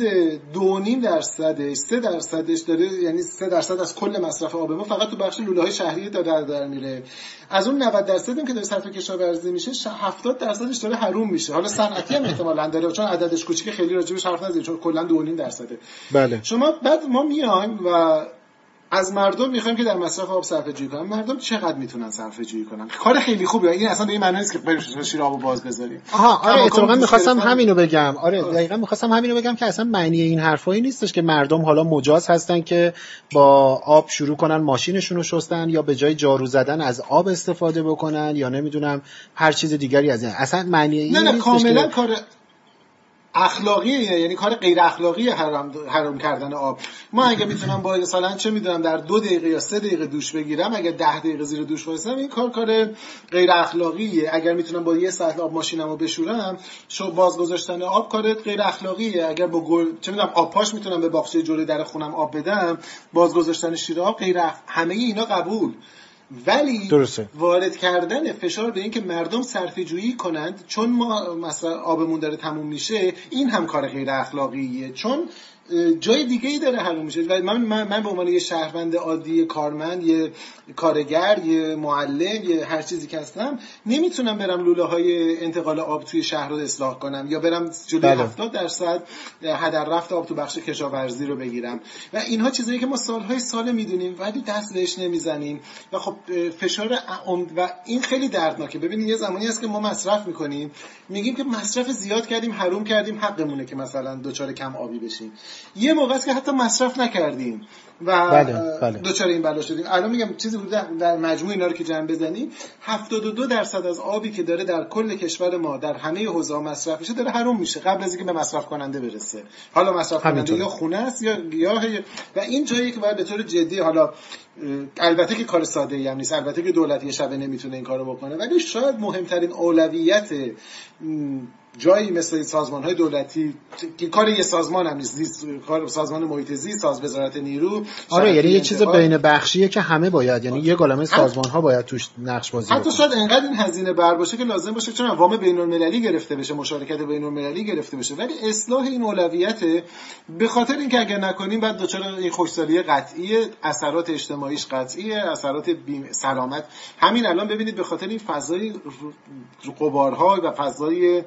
2.5 درصدش 3 درصدش داره یعنی 3 درصد از کل مصرف آب ما فقط تو بخش لوله های شهری داره در میره. از اون 90 درصدی که داره صرف کشاورزی میشه 70 درصدش داره حروم میشه. حالا صنعتی هم احتمالاً داره چون عددش کوچیکه خیلی راجبش حرف نزنیم چون کلا 2.5 درصده. بله. شما بعد ما میایم و از مردم می‌خوایم که در مصرف آب صرفه جویی کنن. مردم چقدر می‌تونن صرفه جویی کنن؟ کار خیلی خوبه این اصلا به این معنی نیست که بریم شیر آبو باز بذاریم. آها آره اتفاقا می‌خواستم همینو بگم. آره, آره دقیقا می‌خواستم همینو بگم که اصلا معنی این حرفایی نیستش که مردم حالا مجاز هستن که با آب شروع کنن ماشینشون رو شستن یا به جای جارو زدن از آب استفاده بکنن یا نمی‌دونم هر چیز دیگری از این. اصلا معنی این نه نه کاملا کار اخلاقیه یعنی کار غیر اخلاقی حرام, حرام کردن آب. ما اگه می‌تونم با مثلا چه می‌دونم در دو دقیقه یا سه دقیقه دوش بگیرم اگه ده دقیقه زیر دوش وایسم این کار کار غیر اخلاقیه. اگر می‌تونم با یه سطل آب ماشینمو بشورم شو باز گذاشتن آب کار غیر اخلاقیه. اگر با گل چه می‌دونم آب پاش می‌تونم به باغچه جلوی در خونم آب بدم باز گذاشتن شیر آب غیر اخ... همه اینا قبول. ولی درسته. وارد کردن فشار به اینکه مردم صرفه جویی کنند چون ما مثلا آبمون داره تموم میشه این هم کار غیر اخلاقیه چون جای دیگه ای داره حل میشه. و من, من, من به عنوان یه شهروند عادی کارمند یه کارگر یه معلم یه هر چیزی که هستم نمی‌تونم برم لوله های انتقال آب توی شهر رو اصلاح کنم یا برم جلوی بله. 70 درصد هدر رفت آب تو بخش کشاورزی رو بگیرم. و اینها چیزایی که ما سالهای سال می‌دونیم ولی دست بهش نمی‌زنیم. و خب فشار و این خیلی دردناکه. ببینید یه زمانی هست که ما مصرف می‌کنیم میگیم که مصرف زیاد کردیم حروم کردیم حقمونه که مثلا دوچار کم آبی بشیم. یه موقع است که حتی مصرف نکردیم و بله، بله. دوچار این بلا شدیم الان میگم چیزی حدود در مجموع اینا رو که جمع بزنیم 72 درصد از آبی که داره در کل کشور ما در همه حوزه مصرف میشه داره حروم میشه قبل از اینکه به مصرف کننده برسه حالا مصرف کننده. یا خونه است یا گیاه و این جایی که باید به طور جدی حالا البته که کار ساده ای هم نیست البته که دولت یه شبه نمی‌تونه این کارو بکنه ولی شاید مهمترین اولویت جایی مثل سازمان های دولتی که کار یه سازمان هم نیست کار سازمان محیط زیست ساز وزارت نیرو آره یعنی یه چیز. بین بخشیه که همه باید یعنی یه گالمه سازمان ها باید توش نقش بازی حتی شاید انقدر این هزینه بر باشه که لازم باشه چون وام بین المللی گرفته بشه مشارکت بین المللی گرفته بشه. ولی اصلاح این اولویت به خاطر اینکه اگر نکنیم بعد دچار این خوشسالی قطعی اثرات اجتماعیش قطعیه اثرات بیم سلامت. همین الان ببینید به خاطر این فضای قبارها و فضای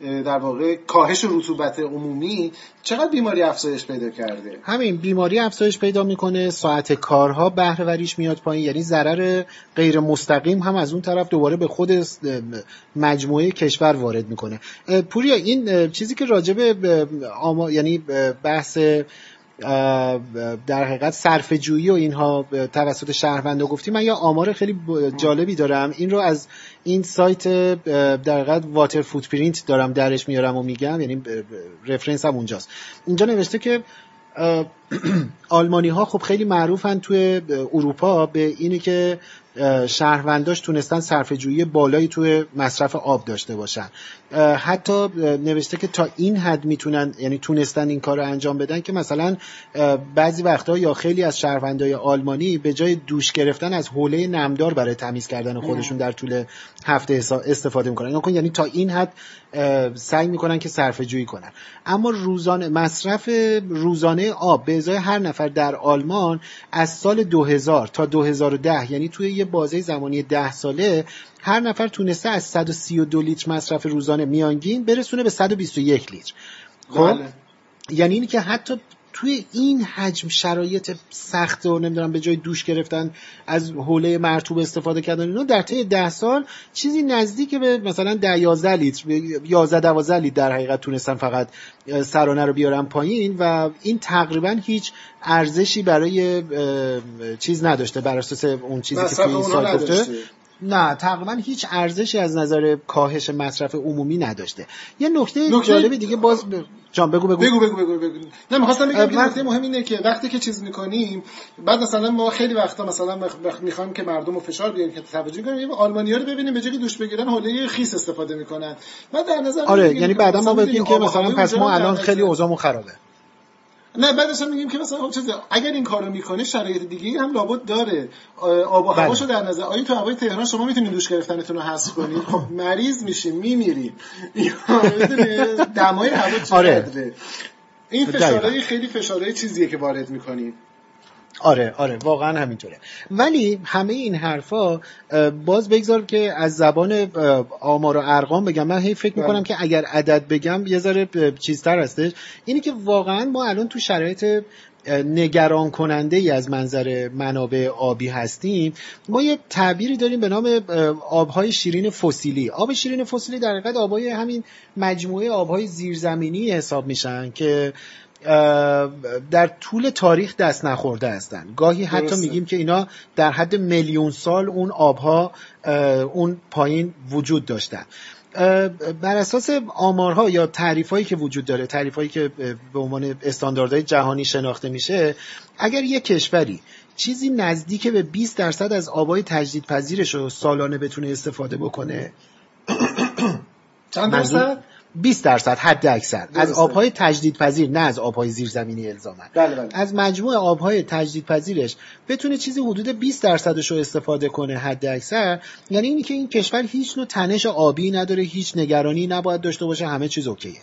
در واقع کاهش رطوبت عمومی چقدر بیماری افزایش پیدا کرده؟ همین بیماری افزایش پیدا می‌کنه ساعت کارها بهره وریش میاد پایین یعنی ضرر غیر مستقیم هم از اون طرف دوباره به خود مجموعه کشور وارد می‌کنه. پوریا این چیزی که راجع به آما یعنی بحث در حقیقت صرف جویی و اینها توسط شهروندا گفتی. من یه آمار خیلی جالبی دارم. این رو از این سایت در حقیقت واتر فوتپرینت دارم درش میارم و میگم. یعنی رفرنس هم اونجاست. اینجا نوشته که آلمانی ها خب خیلی معروفن توی اروپا به اینی که شهرونداش تونستن صرفه‌جویی بالایی توی مصرف آب داشته باشن. حتی نوشته که تا این حد می‌تونن یعنی تونستن این کار رو انجام بدن که مثلا بعضی وقتها یا خیلی از شهروندای آلمانی به جای دوش گرفتن از حوله نمدار برای تمیز کردن خودشون در طول هفته استفاده می‌کنن. نکن یعنی تا این حد سعی می‌کنن که صرفه جویی کنن. اما روزانه مصرف روزانه آب به ازای هر نفر در آلمان از سال 2000 تا 2010 یعنی توی یه بازه زمانی 10 ساله هر نفر تونسته از 132 لیتر مصرف روزانه میانگین برسونه به 121 لیتر خب بله. یعنی اینی که حتی توی این حجم شرایط سخت و نمی‌دونم به جای دوش گرفتن از حوله مرتوب استفاده کردن اینا در طی ده سال چیزی نزدیک به مثلا ده یازده لیتر یازده دوازده لیتر در حقیقت تونستن فقط سرانه رو بیارن پایین و این تقریبا هیچ ارزشی برای چیز نداشته بر اساس اون چیزی که توی این سایت گفته. نه تقریبا هیچ ارزشی از نظر کاهش مصرف عمومی نداشته. یه نکته نکته- جالبی دیگه باز ب... جان بگو بگو. بگو بگو بگو بگو. نه می‌خواستم بگم که نکته مهم اینه که وقتی که چیز می‌کنیم بعد مثلا ما خیلی وقتا مثلا می‌خوایم که مردم رو فشار بیاریم که توجه کنیم آلمانی‌ها رو ببینیم به جای دوش بگیرن حوله خیس استفاده می‌کنن. بعد در نظر آره یعنی بعدا ما بگیم که مثلا پس ما الان خیلی اوضاعمون خرابه. نه بعدش میگیم که مثلا خب چیز اگر این کارو می‌کنه شرایط دیگه هم لابد داره آب و بله. هواشو در نظر آیا تو هوای تهران شما می‌تونید دوش گرفتنتون رو حذف کنید خب مریض میشیم میمیریم دمای هوا آره. چقدره این دقیقاً. فشارهای خیلی فشارهای چیزیه که وارد می‌کنیم آره آره واقعا همینطوره. ولی همه این حرفا باز بگذار که از زبان آمار و ارقام بگم. من هی فکر می‌کنم بله. که اگر عدد بگم یه ذره چیزتر هستش. اینی که واقعا ما الان تو شرایط نگران کننده ای از منظر منابع آبی هستیم. ما یه تعبیری داریم به نام آبهای شیرین فسیلی. آب شیرین فسیلی در حقیقت آبهای همین مجموعه آبهای زیرزمینی حساب میشن که در طول تاریخ دست نخورده هستن. گاهی حتی درسته. میگیم که اینا در حد میلیون سال اون آبها اون پایین وجود داشتن. بر اساس آمارها یا تعریفهایی که وجود داره تعریفهایی که به عنوان استانداردهای جهانی شناخته میشه اگر یک کشوری چیزی نزدیک به 20 درصد از آبای تجدیدپذیرش رو سالانه بتونه استفاده بکنه چند درصد؟ 20 درصد حد اکثر. از. آبهای تجدیدپذیر نه از آبهای زیرزمینی الزاما. بله بله. از مجموع آبهای تجدیدپذیرش بتونه چیزی حدود 20 درصدش رو استفاده کنه حد اکثر. یعنی اینی که این کشور هیچ نوع تنش آبی نداره هیچ نگرانی نباید داشته باشه همه چیز اوکیه.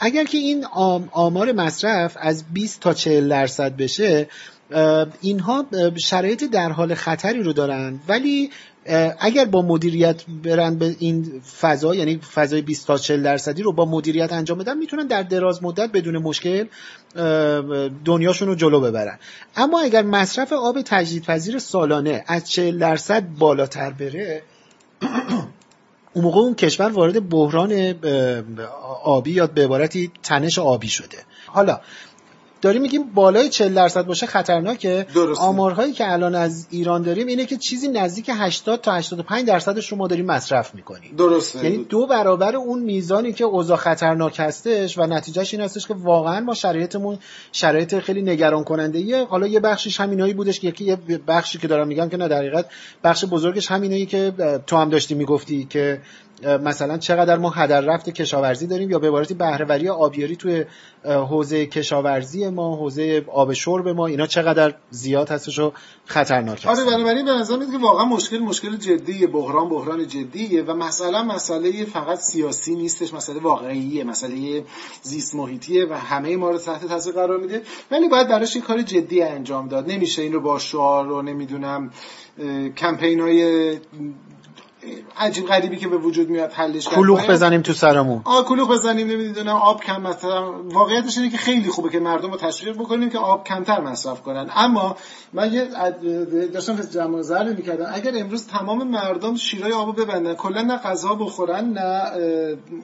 اگر که این آم- آمار مصرف از 20 تا 40 درصد بشه اینها شرایط در حال خطری رو دارن ولی اگر با مدیریت برن به این فضا یعنی فضای 20 تا 40 درصدی رو با مدیریت انجام بدن می‌تونن در دراز مدت بدون مشکل دنیاشون رو جلو ببرن. اما اگر مصرف آب تجدیدپذیر سالانه از 40 درصد بالاتر بره اون موقع اون کشور وارد بحران آبی یا به عبارتی تنش آبی شده. حالا داریم میگیم بالای 40 درصد باشه خطرناکه درسته. آمارهایی که الان از ایران داریم اینه که چیزی نزدیک 80 تا 85 درصدش رو ما داریم مصرف می‌کنیم درسته یعنی دو برابر اون میزانی که اوضاع خطرناک هستش و نتیجهش این هستش که واقعا ما شرایطمون شرایط خیلی نگران کننده ایه. حالا یه بخشش همینایی بودش که یکی یه بخشی که دارم میگم که نه دقیقت بخش بزرگش همینایی که تو هم داشتی می‌گفتی که مثلا چقدر ما هدر رفت کشاورزی داریم یا به عبارتی بهرهوری آبیاری توی حوزه کشاورزی ما حوزه آب شرب ما اینا چقدر زیاد هستش و خطرناک هست آره بنابراین به نظر میاد که واقعا مشکل مشکل جدیه بحران بحران جدیه و مثلا مسئله فقط سیاسی نیستش مسئله واقعیه مسئله زیست محیطیه و همه ما رو تحت تاثیر قرار میده. ولی باید براش یه کار جدی انجام داد. نمیشه این رو با شعار رو نمی‌دونم کمپین های عجیب غریبی که به وجود میاد حلش. کلوخ بزنیم تو سرمون. آ کلوخ بزنیم نمی‌دونم آب کم مثلا. واقعیتش اینه که خیلی خوبه که مردم رو تشویق بکنیم که آب کمتر مصرف کنن. اما من یه داشتم جمع ذره می‌کردم. اگر امروز تمام مردم شیرای آبو ببندن کلا نه غذا بخورن نه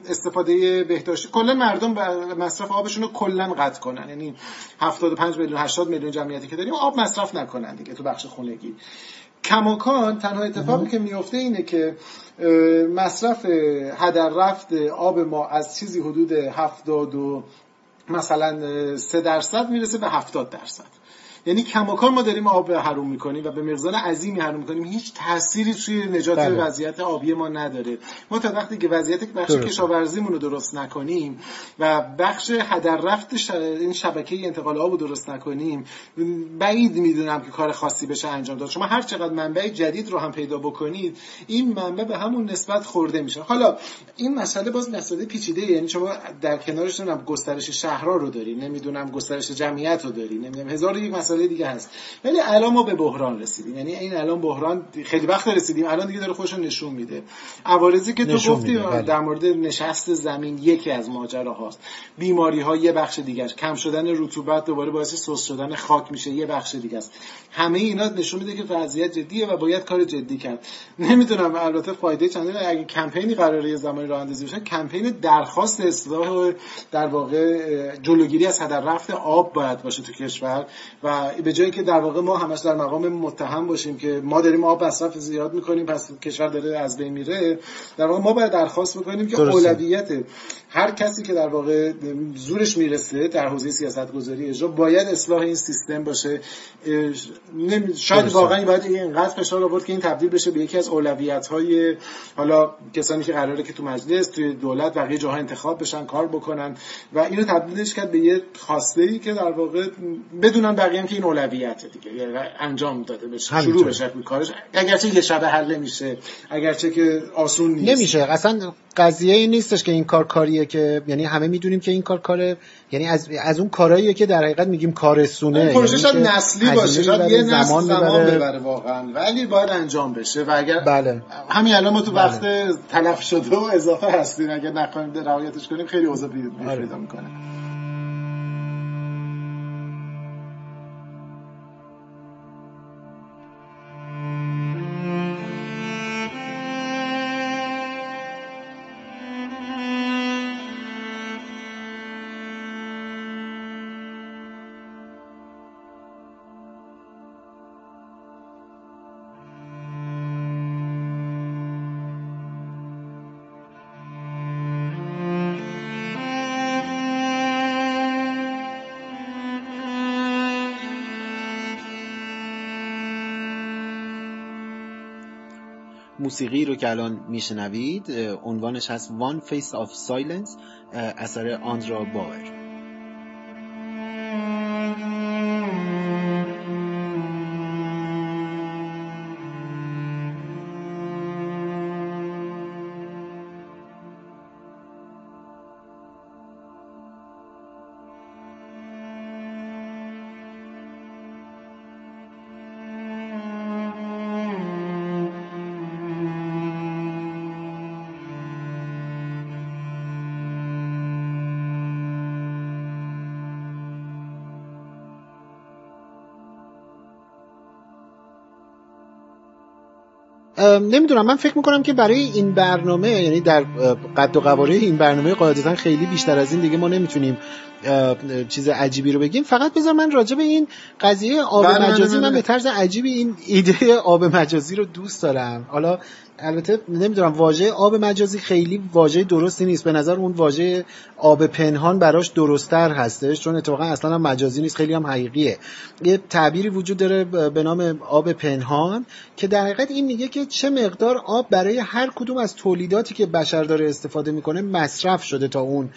استفاده بهداشتی کلا مردم مصرف آبشون رو کلا قطع کنن. یعنی 75 میلیون 80 میلیون جمعیتی که داریم آب مصرف نکنن دیگه تو بخش خونگی. کماکان تنها اتفاقی که میفته اینه که مصرف هدر رفت آب ما از چیزی حدود 70 و مثلا اه، 3 درصد می‌رسه به 70 درصد. یعنی کماکان ما داریم آب حروم می‌کنیم و به مقدار عظیمی حروم می‌کنیم. هیچ تأثیری توی نجات بله. وضعیت آبی ما نداره. ما تا وقتی که وضعیت بخش. کشاورزیمون رو درست نکنیم و بخش هدر رفت ش... این شبکه انتقال آب رو درست نکنیم بعید می‌دونم که کار خاصی بشه انجام داد. شما هر چقدر منبع جدید رو هم پیدا بکنید این منبع به همون نسبت خورده میشه. حالا این مسئله باز مسئله پیچیده یعنی شما در کنارش نمی‌دونم گسترش شهرها رو داری نمی‌دونم گسترش جمعیت رو داری نمی‌دونم هزار یک مسئله دیگه هست. ولی الان ما به بحران رسیدیم. یعنی این الان بحران خیلی وقت رسیدیم. الان دیگه داره خودش نشون میده. عوارضی که تو گفتی بله. در مورد نشست زمین یکی از ماجرا هاست. بیماری ها یه بخش دیگه کم شدن رطوبت دوباره باعث سوس شدن خاک میشه. یه بخش دیگه است. همه اینا نشون میده که وضعیت جدیه و باید کار جدی کرد. نمی‌دونم البته فایده چندانی اگه کمپینی قراره یه زمانی راه اندازی بشه کمپین درخواست اصلاح در واقع جلوگیری از هدر رفت آب باید باشه تو کشور و به جایی که در واقع ما همش در مقام متهم باشیم که ما داریم آب مصرف زیاد می‌کنیم پس کشور داره از بین میره در واقع ما باید درخواست بکنیم که. اولویت هر کسی که در واقع زورش می‌رسه در حوزه سیاست گذاری اجرا باید اصلاح این سیستم باشه. شاید. واقعا باید اینقدر فشار آورد که این تبدیل بشه به یکی از اولویت های حالا کسانی که قراره که تو مجلس توی دولت بقیه جاها انتخاب بشن کار بکنن و اینو تبدیلش کرد به یه خواسته ای که در واقع بدونن بقیه هم که این اولویته دیگه. یعنی انجام داده بشه شروع. بشه کارش. اگرچه یه شبه حل نمیشه اگرچه که آسون نیست. نمیشه. اصلا قضیه این نیستش که این کار کاریه که یعنی همه می‌دونیم که این کار کاره یعنی از از اون کارهاییه که در حقیقت میگیم کارستونه این پروژه یعنی شاید نسلی باشه شاید یه نسل زمان, می‌بره. ببره واقعا ولی باید انجام بشه و اگر بله. همین الان ما تو بله. وقت تلف شده و اضافه هستیم اگر نکنیم رعایتش کنیم خیلی اوضاع بی- بی-. پیدا می‌کنه موسیقی رو که الان میشنوید عنوانش هست One Face of Silence اثر آندرا باور. نمی‌دونم من فکر می‌کنم که برای این برنامه یعنی در قد و قواره این برنامه قاعدتا خیلی بیشتر از این دیگه ما نمی‌تونیم چیز عجیبی رو بگیم. فقط بذار من راجع به این قضیه آب بله، مجازی من به طرز عجیبی این ایده آب مجازی رو دوست دارم. حالا البته نمی‌دونم واژه آب مجازی خیلی واژه درستی نیست. به نظر اون واژه آب پنهان براش درستتر هستش چون اتفاقا اصلا هم مجازی نیست خیلی هم حقیقیه. یه تعبیری وجود داره به نام آب پنهان که در حقیقت این میگه که چه مقدار آب برای هر کدوم از تولیداتی که بشر داره استفاده می‌کنه مصرف شده تا اون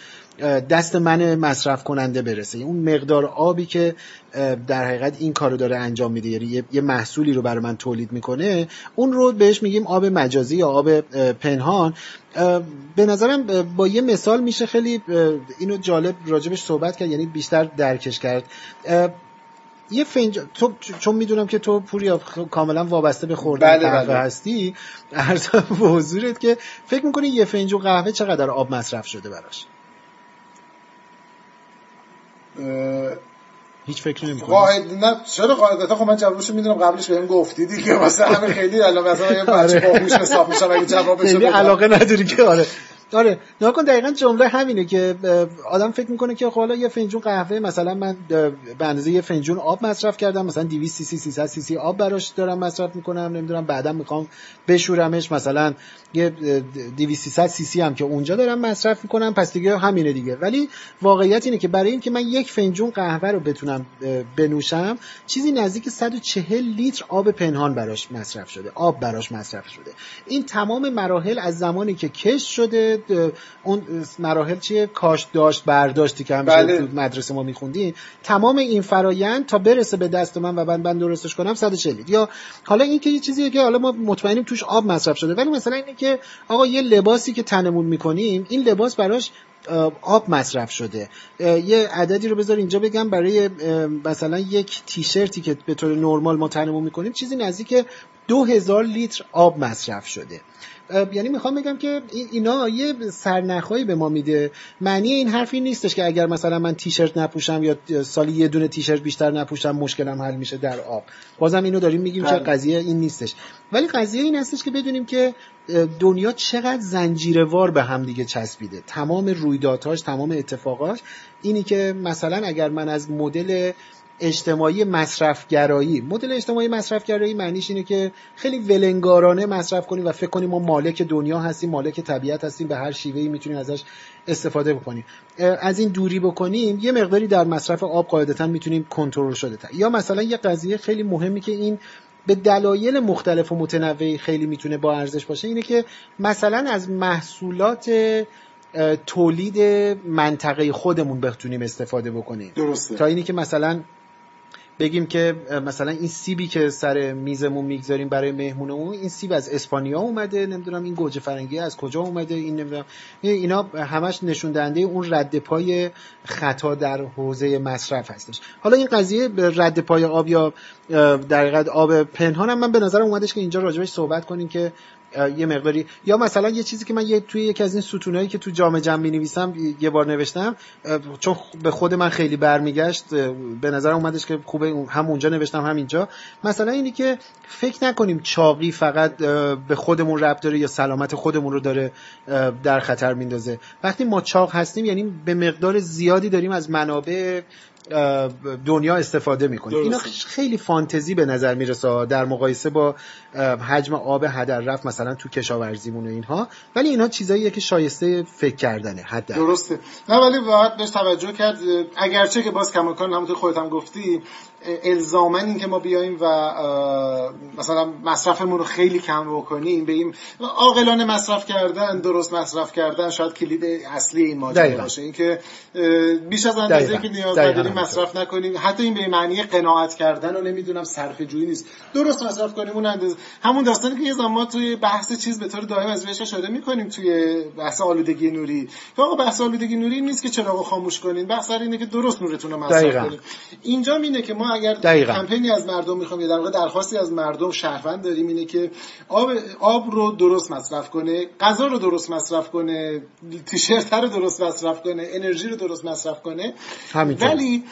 دست من مصرف کننده برسه. اون مقدار آبی که در حقیقت این کارو داره انجام میده یعنی یه محصولی رو برای من تولید می‌کنه اون رو بهش میگیم آب مجازی یا آب پنهان. به نظرم با یه مثال میشه خیلی اینو جالب راجبش صحبت کرد یعنی بیشتر درکش کرد. یه فنج تو چون می‌دونم که تو پوریا کاملا وابسته به خوردن بله قهوه بله. هستی ارزم به حضورت که فکر می‌کنی یه فنجون قهوه چقدر آب مصرف شده براش؟ هیچ فکر نمی قاعد نه چرا قاعدتا؟ خب من جوابشو می‌دونم قبلش بهم گفتی دیگه. واسه همه خیلی الان مثلا یه بچه باهوش حساب میشم اگه جوابشو بدم. علاقه نداری که آره. آره نکن دقیقا جمله همینه که آدم فکر می‌کنه که خب حالا یه فنجون قهوه مثلا من به اندازه یه فنجون آب مصرف کردم مثلا 200 سی سی 300 سی سی آب براش دارم مصرف می‌کنم نمی‌دونم بعدا می‌خوام بشورمش مثلا یه 200 سی سی هم که اونجا دارم مصرف می‌کنم پس دیگه همینه دیگه. ولی واقعیت اینه که برای اینکه من یک فنجون قهوه رو بتونم بنوشم چیزی نزدیک 140 لیتر آب پنهان براش مصرف شده آب براش مصرف شده. این تمام مراحل از زمانی که کش شده اون مراحل چیه؟ کاش داشت برداشتی که همیشه بله. تو مدرسه ما میخوندیم تمام این فرایند تا برسه به دست من و من, من درستش کنم 140 یا حالا این که یه چیزیه که حالا ما مطمئنیم توش آب مصرف شده. ولی مثلا اینه که آقا یه لباسی که تنمون می‌کنیم این لباس براش آب مصرف شده. یه عددی رو بذار اینجا بگم. برای مثلا یک تیشرتی که به طور نرمال ما تنمون می‌کنیم چیزی نزدیک دو هزار لیتر آب مصرف شده. یعنی می‌خوام بگم که اینا یه سرنخهایی به ما میده. معنی این حرفی نیستش که اگر مثلا من تیشرت نپوشم یا سالی یه دونه تیشرت بیشتر نپوشم مشکلم حل میشه در آب. بازم اینو داریم میگیم که قضیه این نیستش. ولی قضیه این هستش که بدونیم که دنیا چقدر زنجیروار به هم دیگه چسبیده. تمام رویدادهاش تمام اتفاقاش اینی که مثلا اگر من از مدل اجتماعی مصرفگرایی. مدل اجتماعی مصرفگرایی معنیش اینه که خیلی ولنگارانه مصرف کنیم و فکر کنیم ما مالک دنیا هستیم مالک طبیعت هستیم به هر شیوهی می‌تونیم ازش استفاده بکنیم از این دوری بکنیم یه مقداری در مصرف آب قاعدتا می‌تونیم کنترل شده تا. یا مثلا یه قضیه خیلی مهمی که این به دلایل مختلف و متنوعی خیلی می‌تونه با ارزش باشه اینه که مثلا از محصولات تولید منطقه خودمون بتونیم استفاده بکنیم. درسته. تا اینی که مثلا بگیم که مثلا این سیبی که سر میزمون می‌گذاریم برای مهمونمون این سیب از اسپانیا اومده نمی‌دونم این گوجه فرنگی از کجا اومده این نمی‌دونم. اینا همش نشون دهنده اون رد پای خطا در حوزه مصرف هستش. حالا این قضیه رد پای آب یا در آب پنهان هم من به نظر اومدش که اینجا راجبش صحبت کنیم که یه مقداری. یا مثلا یه چیزی که من یه توی یکی از این ستونایی که تو جام جمع می نویسم یه بار نوشتم چون به خود من خیلی برمیگشت به نظر اومدش که خوبه هم اونجا نوشتم هم اینجا. مثلا اینی که فکر نکنیم چاقی فقط به خودمون ربط داره یا سلامت خودمون رو داره در خطر میندازه. وقتی ما چاق هستیم یعنی به مقدار زیادی داریم از منابع دنیا استفاده می‌کنیم. اینا خیلی فانتزی به نظر می‌رسه در مقایسه با حجم آب هدر رفت مثلا تو کشاورزیمون و اینها. ولی اینا چیزاییه که شایسته فکر کردنه حد درسته. نه ولی باید بهش توجه کرد. اگرچه که باز کماکان همونطور خودت هم گفتی الزامن این که ما بیایم و مثلا مصرفمون رو خیلی کم بکنیم به این عاقلانه مصرف کردن درست مصرف کردن شاید کلید اصلی این ماجرا باشه. اینکه بیش از اندازه که نیاز داریم مصرف نکنیم. حتی این به معنی قناعت کردن و نمی‌دونم صرفه جویی نیست. درست مصرف کنیم اون اندازه همون داستانی که یه زمان توی بحث چیز به طور دائم از بهش اشاره می‌کنیم توی بحث آلودگی نوری. که آقا بحث آلودگی نوری نیست که چراغو خاموش کنین. بحث اینه که درست نورتون رو مصرف کنید اینجا اینه که ما اگر کمپینی از مردم می‌خوام یا در واقع درخواستی از مردم شهروند داریم اینه که آب آب رو درست مصرف کنه غذا رو درست مصرف کنه تیشرت رو درست مصرف کنه انرژی رو درست مصرف کنه. ولی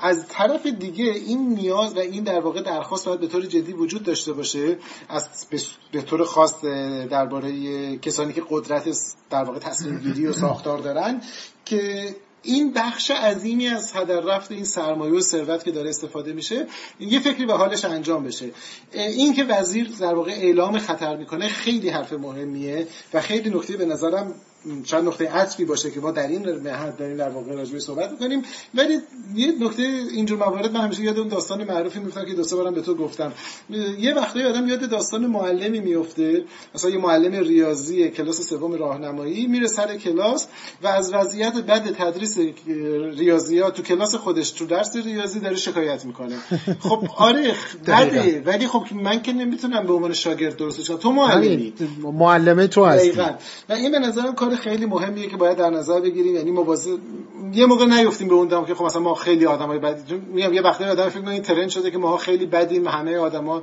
از طرف دیگه این نیاز و این در واقع درخواست باید به طور جدی وجود داشته باشه از به طور خاص درباره کسانی که قدرت در واقع تصمیم گیری و ساختار دارن که این بخش عظیمی از هدر رفت این سرمایه و ثروت که داره استفاده میشه یه فکری به حالش انجام بشه. این که وزیر در واقع اعلام خطر می‌کنه خیلی حرف مهمیه و خیلی نکته به نظرم چند نقطه عطفی باشه که ما در این مهد داریم در واقع راجبه صحبت می‌کنیم. ولی یه نکته اینجور موارد من همیشه یاد اون داستان معروفی میفتم که دو سه بارم به تو گفتم. یه وقتی آدم یاد داستان معلمی میفته مثلا یه معلم ریاضی کلاس سوم راهنمایی میره سر کلاس و از وضعیت بد تدریس ریاضیات تو کلاس خودش تو درس ریاضی داره شکایت می‌کنه. خب آره بده. ولی خب من که نمی‌تونم به عنوان شاگرد درستش تو معلمی. معلمه تو هستی. و این به نظرم کار خیلی مهمیه که باید در نظر بگیریم یعنی مواظب یه موقع نیفتیم به اون دام که خب مثلا ما خیلی آدمای بدی میگم یه وقتی آدم فکر این ترند شده که ما خیلی بدیم همه آدما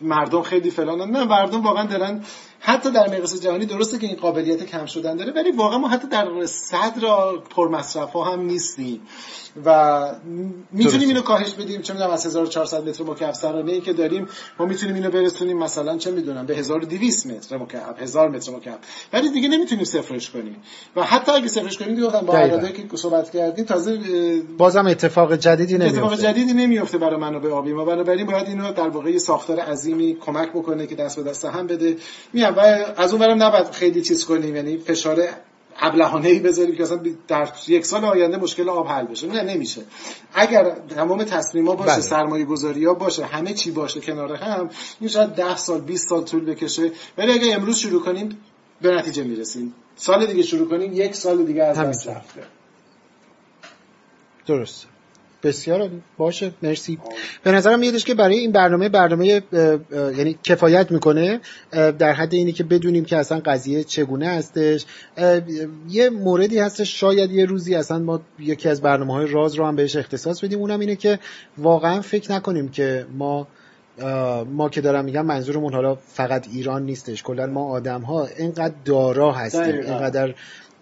مردم خیلی فلان. نه مردم واقعا دارن حتی در مقیاس جهانی درسته که این قابلیت کم شدن داره ولی واقعا ما حتی در صدر پرمصرف ها هم نیستیم. و می‌تونیم اینو کاهش بدیم. چه می‌دونم از 1400 متر مکعب سرانه ای که داریم ما می‌تونیم اینو برسونیم مثلا چه می‌دونم به 1200 متر مکعب 1000 متر مکعب. ولی دیگه نمی‌تونیم صفرش کنیم. و حتی اگه صفرش کنیم دیگه با اراده که صحبت کردیم تازه بازم اتفاق جدیدی نمیفته. اتفاق جدیدی نمیفته برای منابع آبی. ما بنابراین باید اینو در واقع ساختار عظیمی کمک بکنه که دست به دست هم بده. میام و از اون برم نباید خیلی چیز کنیم. یعنی فشار ابلهانه ای بذاریم که اصلا در یک سال آینده مشکل آب حل بشه. نه نمیشه. اگر تمام تصمیما باشه بله. سرمایه گذاری ها باشه همه چی باشه کنار هم این شاید 10 سال 20 سال طول بکشه. ولی اگر امروز شروع کنیم به نتیجه می‌رسیم. سال دیگه شروع کنیم یک سال دیگه از دست رفته. درست بسیار باشه. مرسی. به نظرم میادش که برای این برنامه برنامه یعنی کفایت می‌کنه در حد اینی که بدونیم که اصلا قضیه چگونه هستش. یه موردی هستش. شاید یه روزی اصلا ما یکی از برنامه های راز رو هم بهش اختصاص بدیم. اونم اینه که واقعا فکر نکنیم که ما ما که دارم میگم منظورمون حالا فقط ایران نیستش. کلا ما آدم ها اینقدر دارا هستیم. اینقدر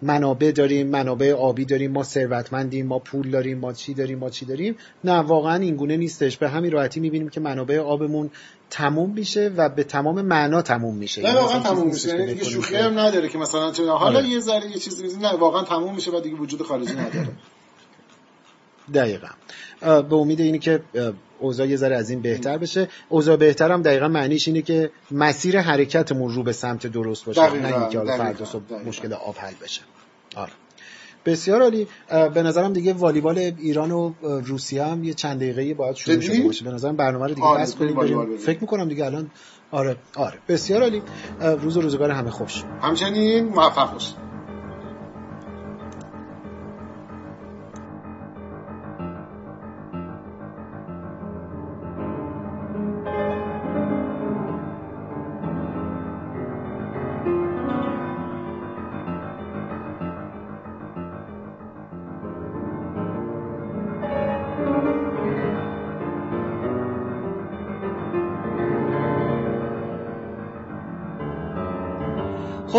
منابع داریم منابع آبی داریم ما ثروتمندیم ما پول داریم ما چی داریم ما چی داریم. نه واقعا این گونه نیستش. به همین راحتی می‌بینیم که منابع آبمون تموم میشه و به تمام معنا تموم میشه. نه واقعا تموم میشه. یعنی دیگه شوخی هم نداره که مثلا حالا آره. یه ذره یه چیزی نه واقعا تموم میشه و دیگه وجود خارجی نداره. دقیقا. به امید اینه که اوضاع یه ذره از این بهتر بشه. اوضاع بهتر هم دقیقا معنیش اینه که مسیر حرکتمون رو به سمت درست باشه. نه اینکه حالا فردا صبح مشکل آب حل بشه. آره. بسیار عالی. به نظرم دیگه والیبال ایران و روسیه هم یه چند دقیقه باید شروع شده باشه به نظرم برنامه رو دیگه آره بس کنیم بریم. فکر می‌کنم دیگه الان آره آره. بسیار عالی. روز و روزگار همه خوش. همچنین موفق باشید.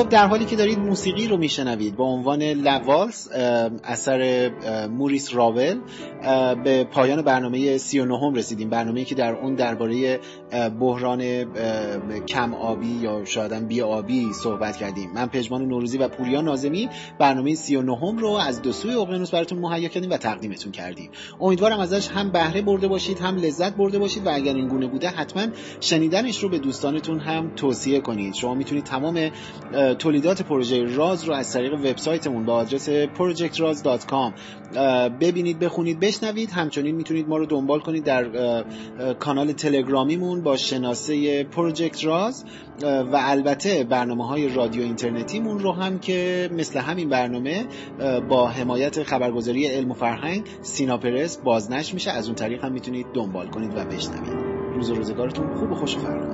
خب در حالی که دارید موسیقی رو میشنوید با عنوان لوالس اثر موریس راول به پایان برنامه 39 هم رسیدیم. برنامه که در اون درباره بحران کم آبی یا شاید بی آبی صحبت کردیم. من پژمان نوروزی و پوریا نازمی برنامه 39 هم رو از دو سوی اقیانوس براتون مهیا کردیم و تقدیمتون کردیم. امیدوارم ازش هم بهره برده باشید هم لذت برده باشید و اگر این گونه بوده حتما شنیدنش رو به دوستانتون هم توصیه کنید. شما می‌تونید تمام تولیدات پروژه راز رو از طریق وبسایتمون با آدرس projectraz.com ببینید بخونید بشنوید. همچنین می‌تونید ما رو دنبال کنید در کانال تلگرامیمون با شناسه پروژکت راز. و البته برنامه های رادیو اینترنتیمون رو هم که مثل همین برنامه با حمایت خبرگزاری علم و فرهنگ سینا پرس بازنش میشه. از اون طریق هم می‌تونید دنبال کنید و بشنوید. روز روزگارتون خوب و خوش و